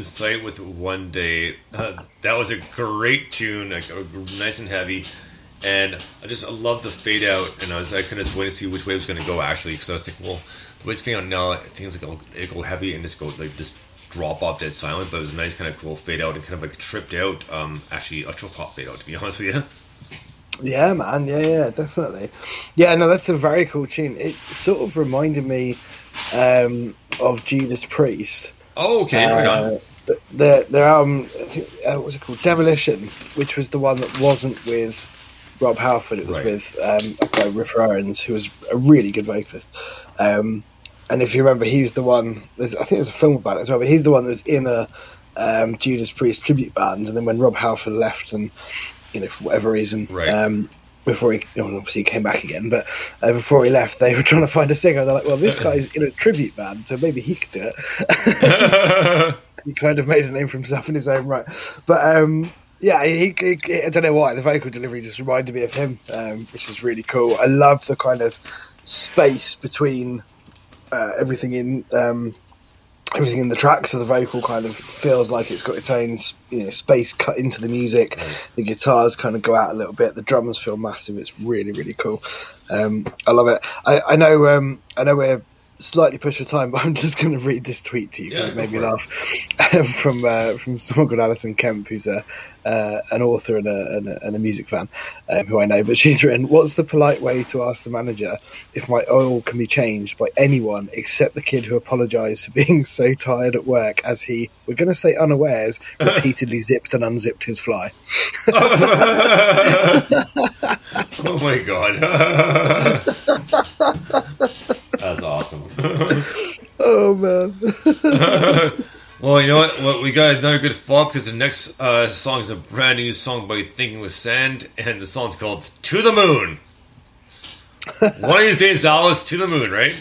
Sight with one day. Uh, that was a great tune, like, nice and heavy. And I just I love the fade out, and I was I of just waiting to see which way it was going to go actually, because I was thinking, well, the way it's fading out now, it's like it go heavy and just go like just drop off dead silent. But it was a nice kind of cool fade out and kind of like tripped out, um, actually electro pop fade out to be honest with you.
Yeah, man. Yeah, yeah, definitely. Yeah, no, that's a very cool tune. It sort of reminded me um, of Judas Priest.
Oh, okay, right on.
Uh, th- their album, I think, uh, what was it called? Demolition, which was the one that wasn't with Rob Halford. It was
Right.
with um, a guy Ripper Owens, who was a really good vocalist. Um, and if you remember, he was the one. There's, I think there's a film about it as well. But he's the one that was in a um, Judas Priest tribute band. And then when Rob Halford left, and you know for whatever reason,
Right.
Before he know, obviously he came back again, but uh, before he left, they were trying to find a singer. They're like, well, this guy's in a tribute band, so maybe he could do it. he kind of made a name for himself in his own right. But um, yeah, he, he, I don't know why the vocal delivery just reminded me of him, um, which is really cool. I love the kind of space between uh, everything in um, everything in the track, so the vocal kind of feels like it's got its own you know, space cut into the music. The guitars kind of go out a little bit. The drums feel massive. It's really really cool. Um, I love it. I, I know um, I know we're slightly pushed for time, but I'm just going to read this tweet to you because
Yeah,
it made me
it.
laugh from uh, from someone called Alison Kemp, who's a uh, an author and a, and a, and a music fan um, who I know. But she's written, "What's the polite way to ask the manager if my oil can be changed by anyone except the kid who apologised for being so tired at work as he, we're going to say unawares, repeatedly zipped and unzipped his fly."
oh my god.
Oh man.
Well, you know what? Well, we got another good follow up because the next uh, song is a brand new song by Thinking with Sand, and the song's called To the Moon. One of these days, Alice, to the moon, right?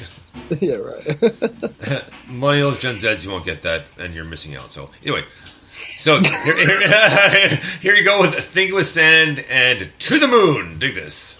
yeah, right.
Millennials, Gen Zs, you won't get that, and you're missing out. So, anyway. So, here, here, here you go with Thinking with Sand and To the Moon. Dig this.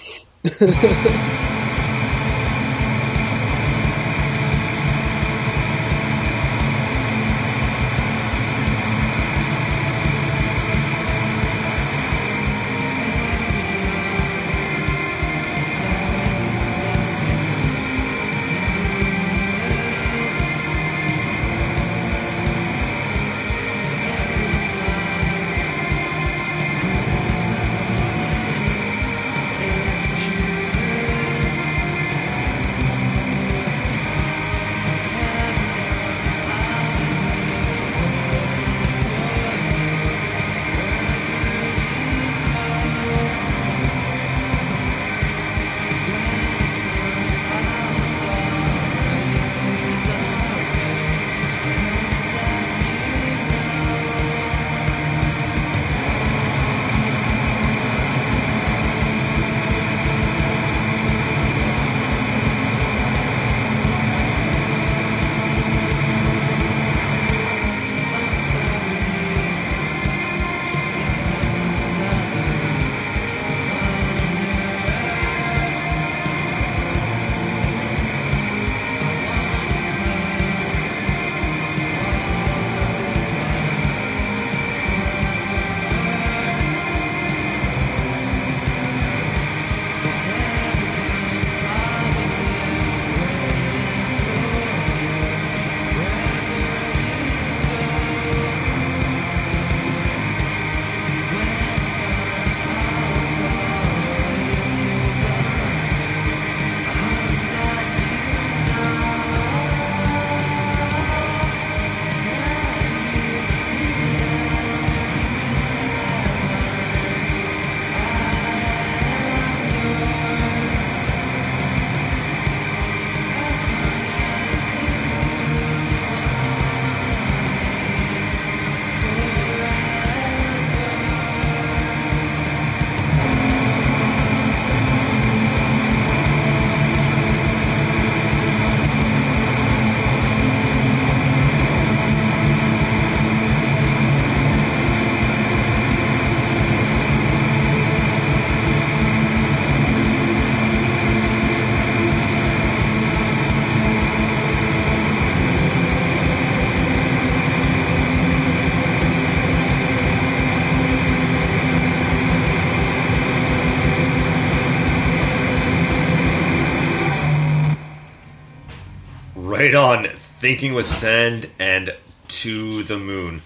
On. Thinking with Sand and To the Moon.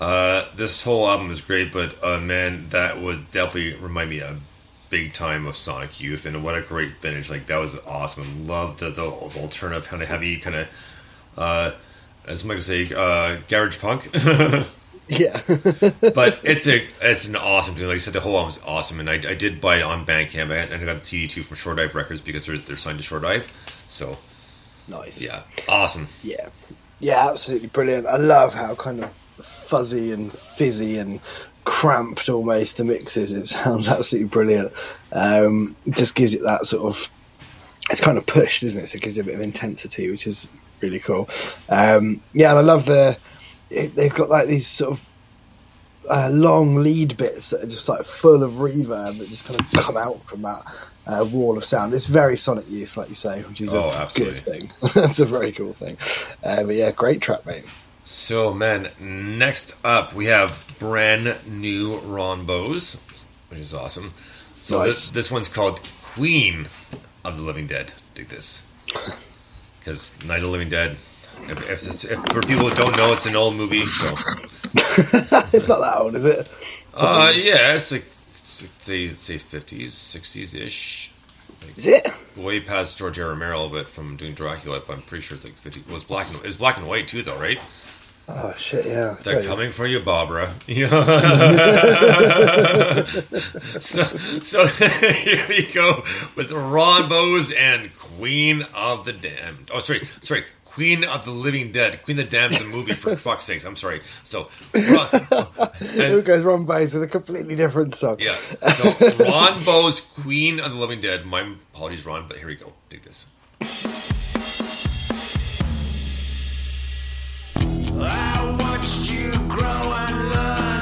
Uh, this whole album is great, but uh, man, that would definitely remind me a big time of Sonic Youth, and what a great finish! Like that was awesome. Love the the, the alternative kind of heavy kind of, uh, as would say, uh, garage punk.
Yeah.
but it's a it's an awesome thing. Like I said, the whole album is awesome, and I, I did buy it on Bandcamp, and I got the CD too from Short Dive Records because they're they're signed to Short Dive. So
nice.
yeah, awesome.
Yeah. Yeah, absolutely brilliant. I love how kind of fuzzy and fizzy and cramped almost the mix is. It sounds absolutely brilliant. Um, just gives it that sort of. It's kind of pushed, isn't it? So it gives it a bit of intensity, which is really cool. Um, yeah, and I love the. It, they've got like these sort of uh, long lead bits that are just like full of reverb that just kind of come out from that uh, wall of sound. It's very Sonic Youth, like you say, which is
Oh,
a
absolutely.
good thing. That's a very cool thing. Uh, but yeah, great track, mate.
So man, next up we have brand new Ron Bose, which is awesome. So
Nice.
this this one's called Queen of the Living Dead. Dig this, because Night of the Living Dead. If, if, if for people who don't know, it's an old movie. So
it's not that old, is it?
uh, yeah, it's like say say fifties, sixties ish.
Is it?
way past George R. Romero, but from doing Dracula, but I'm pretty sure it's like 50. It was black and it was black and white too, though, right?
Oh shit! Yeah,
They're
Very-
coming for you, Barbara. So, so here we go with Ron Bose and Queen of the Damned. Oh, sorry, sorry. Queen of the Living Dead. Queen of the Damned is a movie, for fuck's sakes. I'm sorry. So, Ron,
Who
and,
goes Ron Baines with a completely different song?
yeah. So, Ron Bose, Queen of the Living Dead. My apologies, Ron, but here we go. Take this.
I watched you grow and learn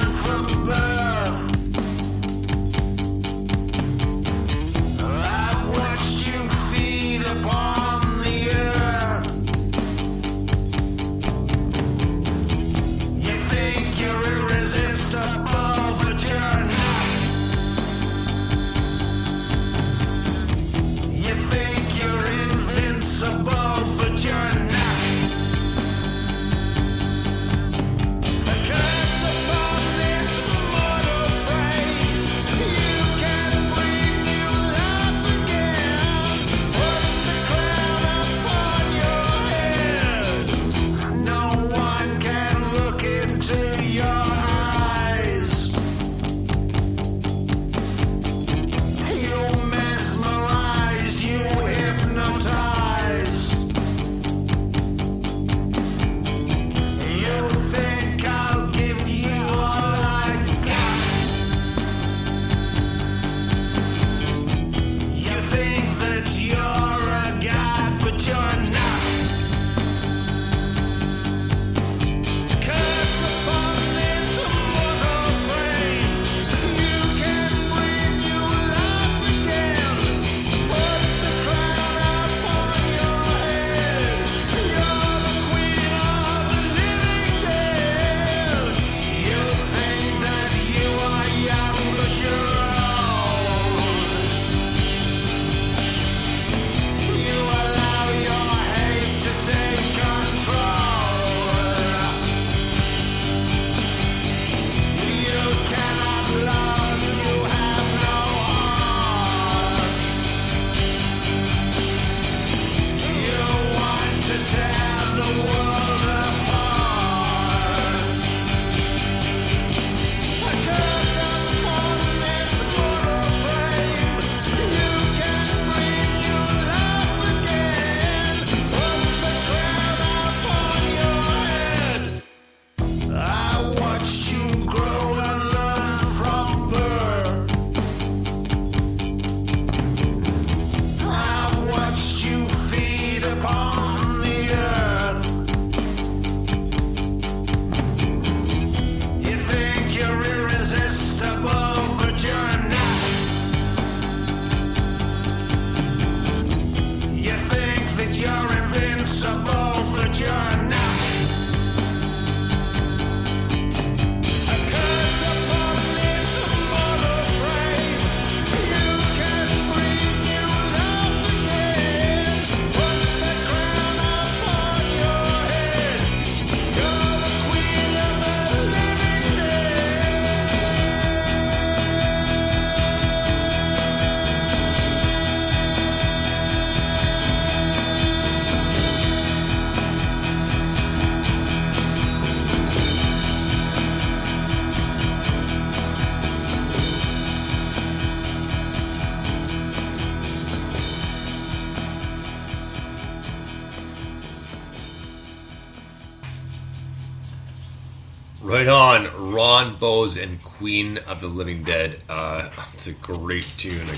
invincible,
Bowes and Queen of the Living Dead. Uh, it's a great tune.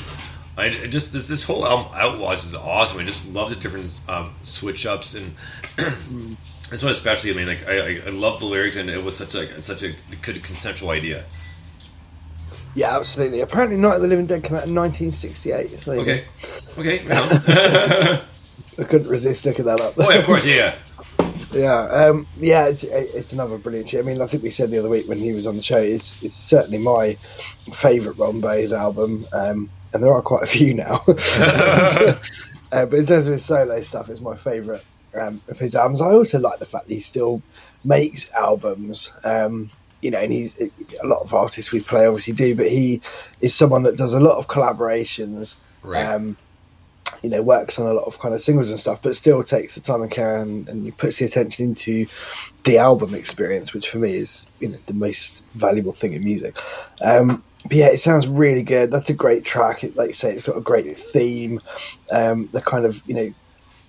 I, I just this this whole album Outlaws is awesome. I just love the different um, switch ups and this one especially. I mean, like I, I, love the lyrics and it was such a such a good conceptual idea.
Yeah, absolutely. Apparently, Night of the Living Dead came out in 1968. So
Okay, okay, right on.
go. I couldn't resist looking that up.
oh yeah, of course, yeah.
Yeah, um, yeah, it's it's another brilliant tune. I mean, I think we said the other week when he was on the show, it's it's certainly my favourite Ron Bays album, um, and there are quite a few now. uh, but in terms of his solo stuff, it's my favourite um, of his albums. I also like the fact that he still makes albums. Um, you know, and he's a lot of artists we play obviously do, but he is someone that does a lot of collaborations.
Right.
You know, works on a lot of kind of singles and stuff, but still takes the time and care and, and puts the attention into the album experience, which for me is, you know, the most valuable thing in music. Um, but yeah, it sounds really good. That's a great track. It, like you say, it's got a great theme. Um, the kind of, you know,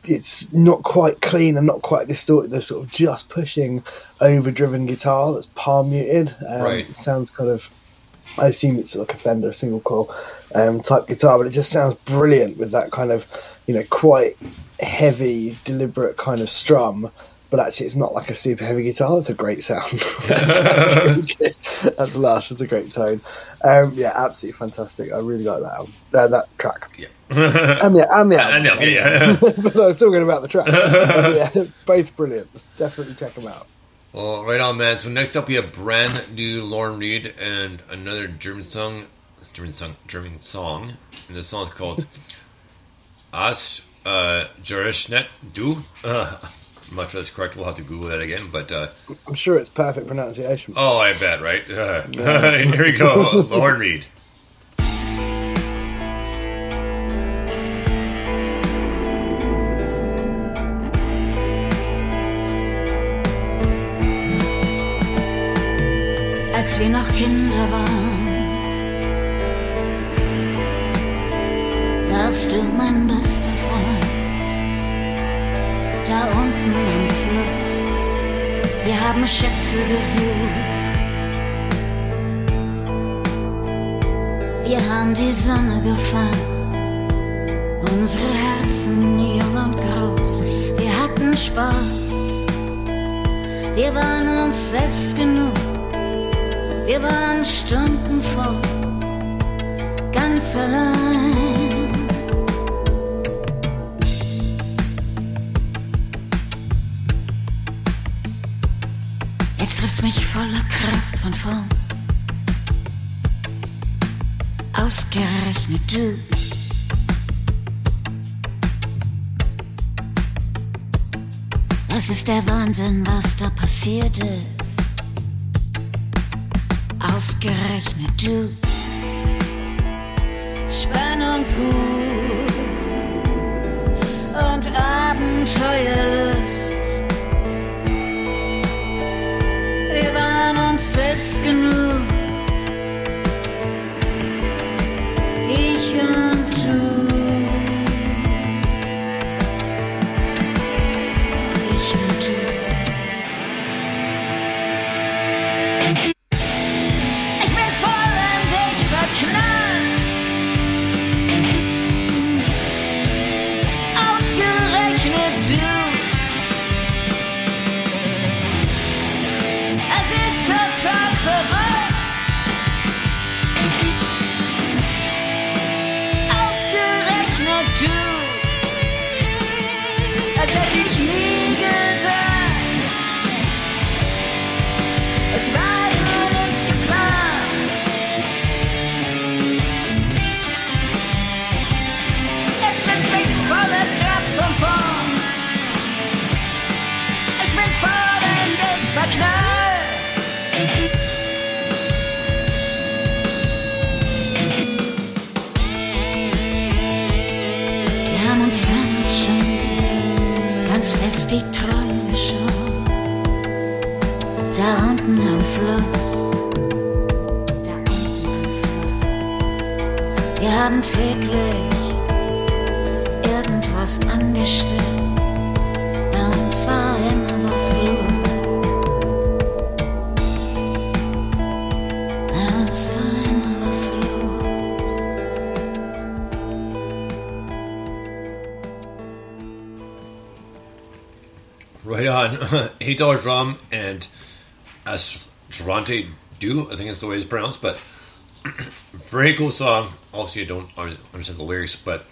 it's not quite clean and not quite distorted. The sort of just pushing, overdriven guitar that's palm muted. Um,
Right.
It sounds kind of I assume it's like a Fender single coil um, type guitar, but it just sounds brilliant with that kind of, you know, quite heavy, deliberate kind of strum. But actually, it's not like a super heavy guitar. It's a great sound. That's really. That's lush. It's a great tone. Um, yeah, absolutely fantastic. I really like that album, uh, that track.
Yeah.
And yeah, and the album.
And the yeah, yeah.
but I was talking about the track. Yeah, both brilliant. Definitely check them out.
Well, right on, man. So next up, we have brand new Lauren Reed and another German song, German song, German song, and the song is called "As uh, Gerechnet Du." Uh, I'm not sure that's correct. We'll have to Google that again. But uh,
I'm sure it's perfect pronunciation.
oh, I bet, right? Uh, here we go, Lauren Reed.
als wir noch Kinder waren. Warst du mein bester Freund? Da unten am Fluss, wir haben Schätze gesucht. Wir haben die Sonne gefahren, unsere Herzen jung und groß. Wir hatten Spaß, wir waren uns selbst genug. Wir waren Stunden vor, ganz allein. Trifft's mich voller Kraft von vorn. Ausgerechnet du. Das ist der Wahnsinn, was da passiert ist. Ausgerechnet du. Spannung pur
Eight dollars rum and as Toronto do, I think it's the way it's pronounced, but very cool song. Obviously, I don't understand the lyrics, but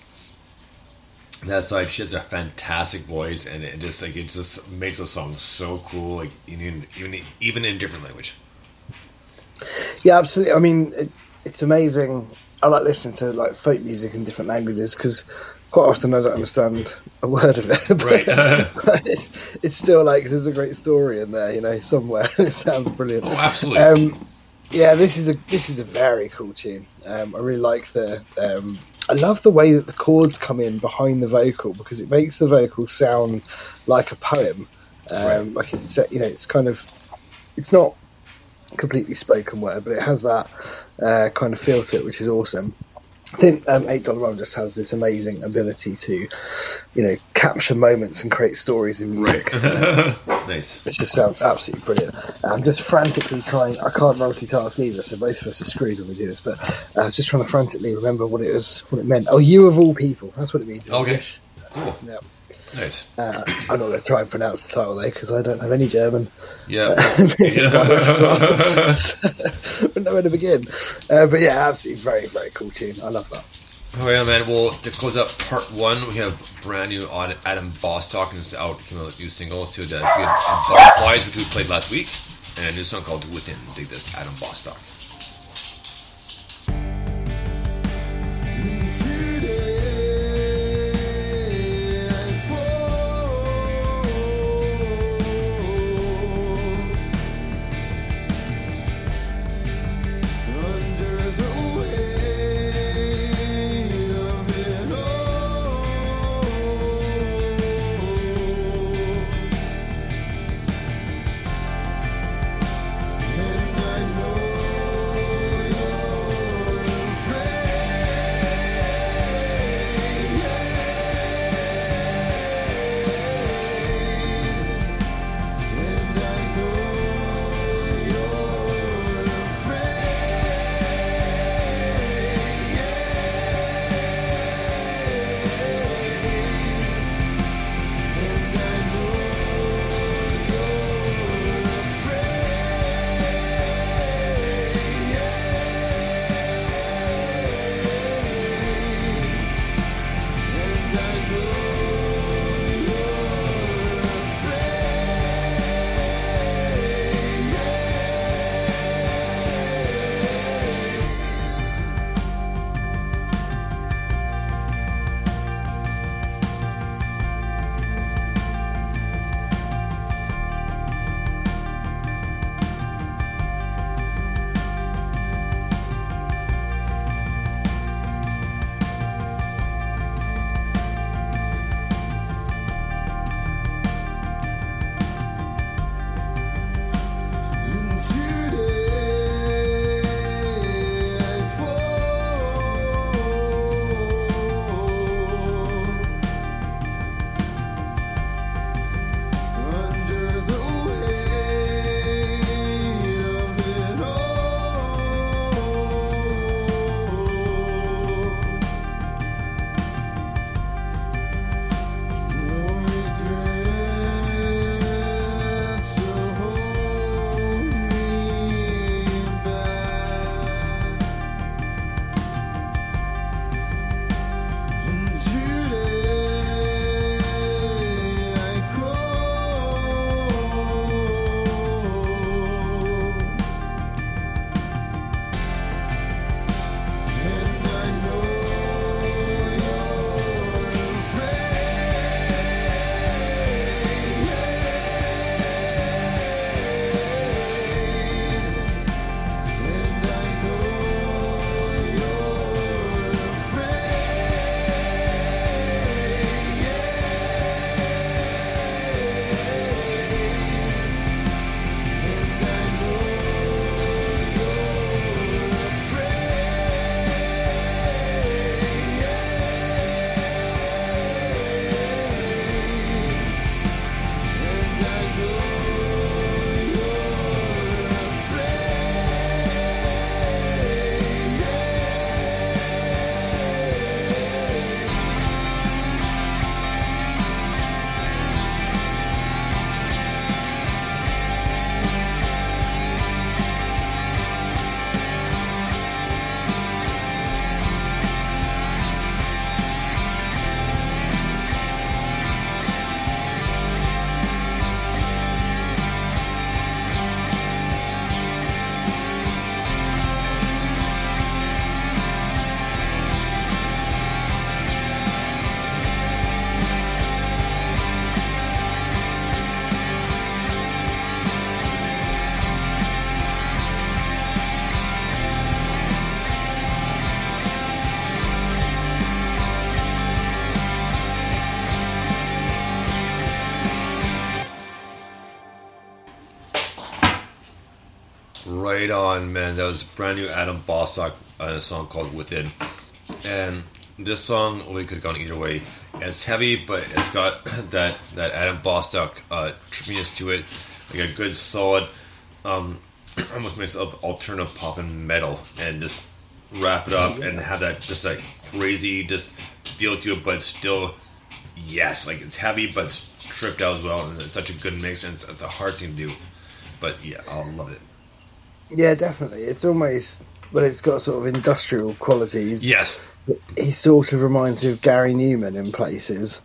that side, she has a fantastic voice, and it just like it just makes the song so cool, like even even even in different language.
Yeah, absolutely. I mean, it, it's amazing. I like listening to like folk music in different languages because quite often I don't understand a word of it. but,
Right.
but it, it's still like there's a great story in there, you know, somewhere. it sounds brilliant.
Oh, absolutely.
Um, yeah, this is a this is a very cool tune. Um, I really like the. Um, I love the way that the chords come in behind the vocal because it makes the vocal sound like a poem. Um,
Right.
Like it's you know it's kind of it's not completely spoken word, but it has that uh, kind of feel to it, which is awesome. I think um, Eight Dollar Rum just has this amazing ability to, you know, capture moments and create stories in music.
nice.
It just sounds absolutely brilliant. I'm just frantically trying. I can't multitask either, so both of us are screwed when we do this. But I was just trying to frantically remember what it was, what it meant. Oh, you of all people. That's what it means.
Okay.
English.
Cool.
Yeah.
Nice.
Uh, I'm not going to try and pronounce the title though because I don't have any German.
Yeah.
Wouldn't know where to begin. Uh, but yeah, absolutely very, very cool tune. I love that.
Oh yeah, man. Well, to close up part one, we have brand new Adam Bostock, and it's out. Came out with new singles. So the, uh, Butterflies, which we played last week, and a new song called Within. Dig this, Adam Bostock. Right on, man. That was brand new Adam Bostock and a song called Within. And this song, we could have gone either way. It's heavy, but it's got that, that Adam Bostock uh, trippiness to it. Like a good, solid, um, almost mix of alternative pop and metal. And just wrap it up and have that just that crazy just feel to it, but still, yes, like it's heavy, but it's tripped out as well. And it's such a good mix, and it's, it's a hard thing to do. But yeah, I love it.
Yeah, definitely. It's almost, but it's got sort of industrial qualities.
Yes.
He sort of reminds me of Gary Numan in places,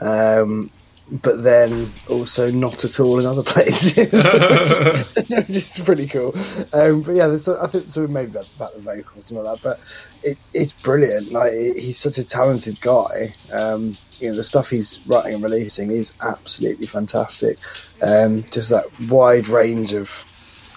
um, but then also not at all in other places. is pretty cool. Um, but yeah, there's, I think so maybe about, about the vocals and all that, but it, it's brilliant. Like he's such a talented guy. Um, you know, the stuff he's writing and releasing is absolutely fantastic. Um, just that wide range of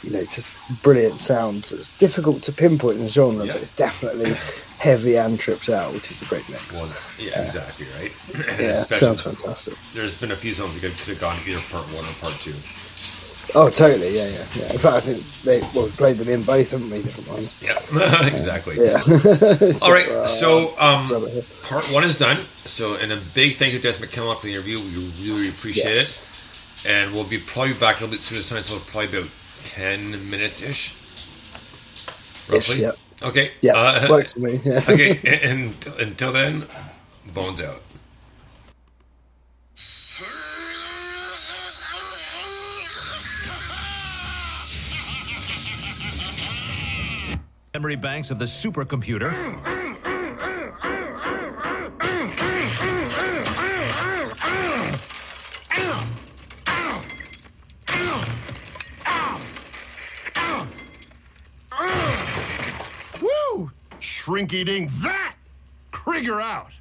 you know, just brilliant sound. It's difficult to pinpoint in the genre,
Yeah.
but it's definitely heavy and tripped out, which is a great mix.
Well, yeah, exactly right.
Yeah, sounds fantastic.
there's been a few songs that could have gone either part one or part two.
Oh, totally. Yeah, yeah, yeah. In fact, I think they well, we played them in both, haven't we? Different ones.
Yeah, exactly.
Yeah.
All right,
uh,
so um,
rub it here.
part one is done. So, and a big thank you to Des McKillop for the interview. We really appreciate
Yes.
it. And we'll be probably back a little bit sooner time, so probably about 10 minutes ish. Roughly.
yep.
Okay.
Yeah,
uh,
works for me. Yeah.
okay, and, and until then, bones out.
memory banks of the supercomputer.
Shrink eating that! Krieger out!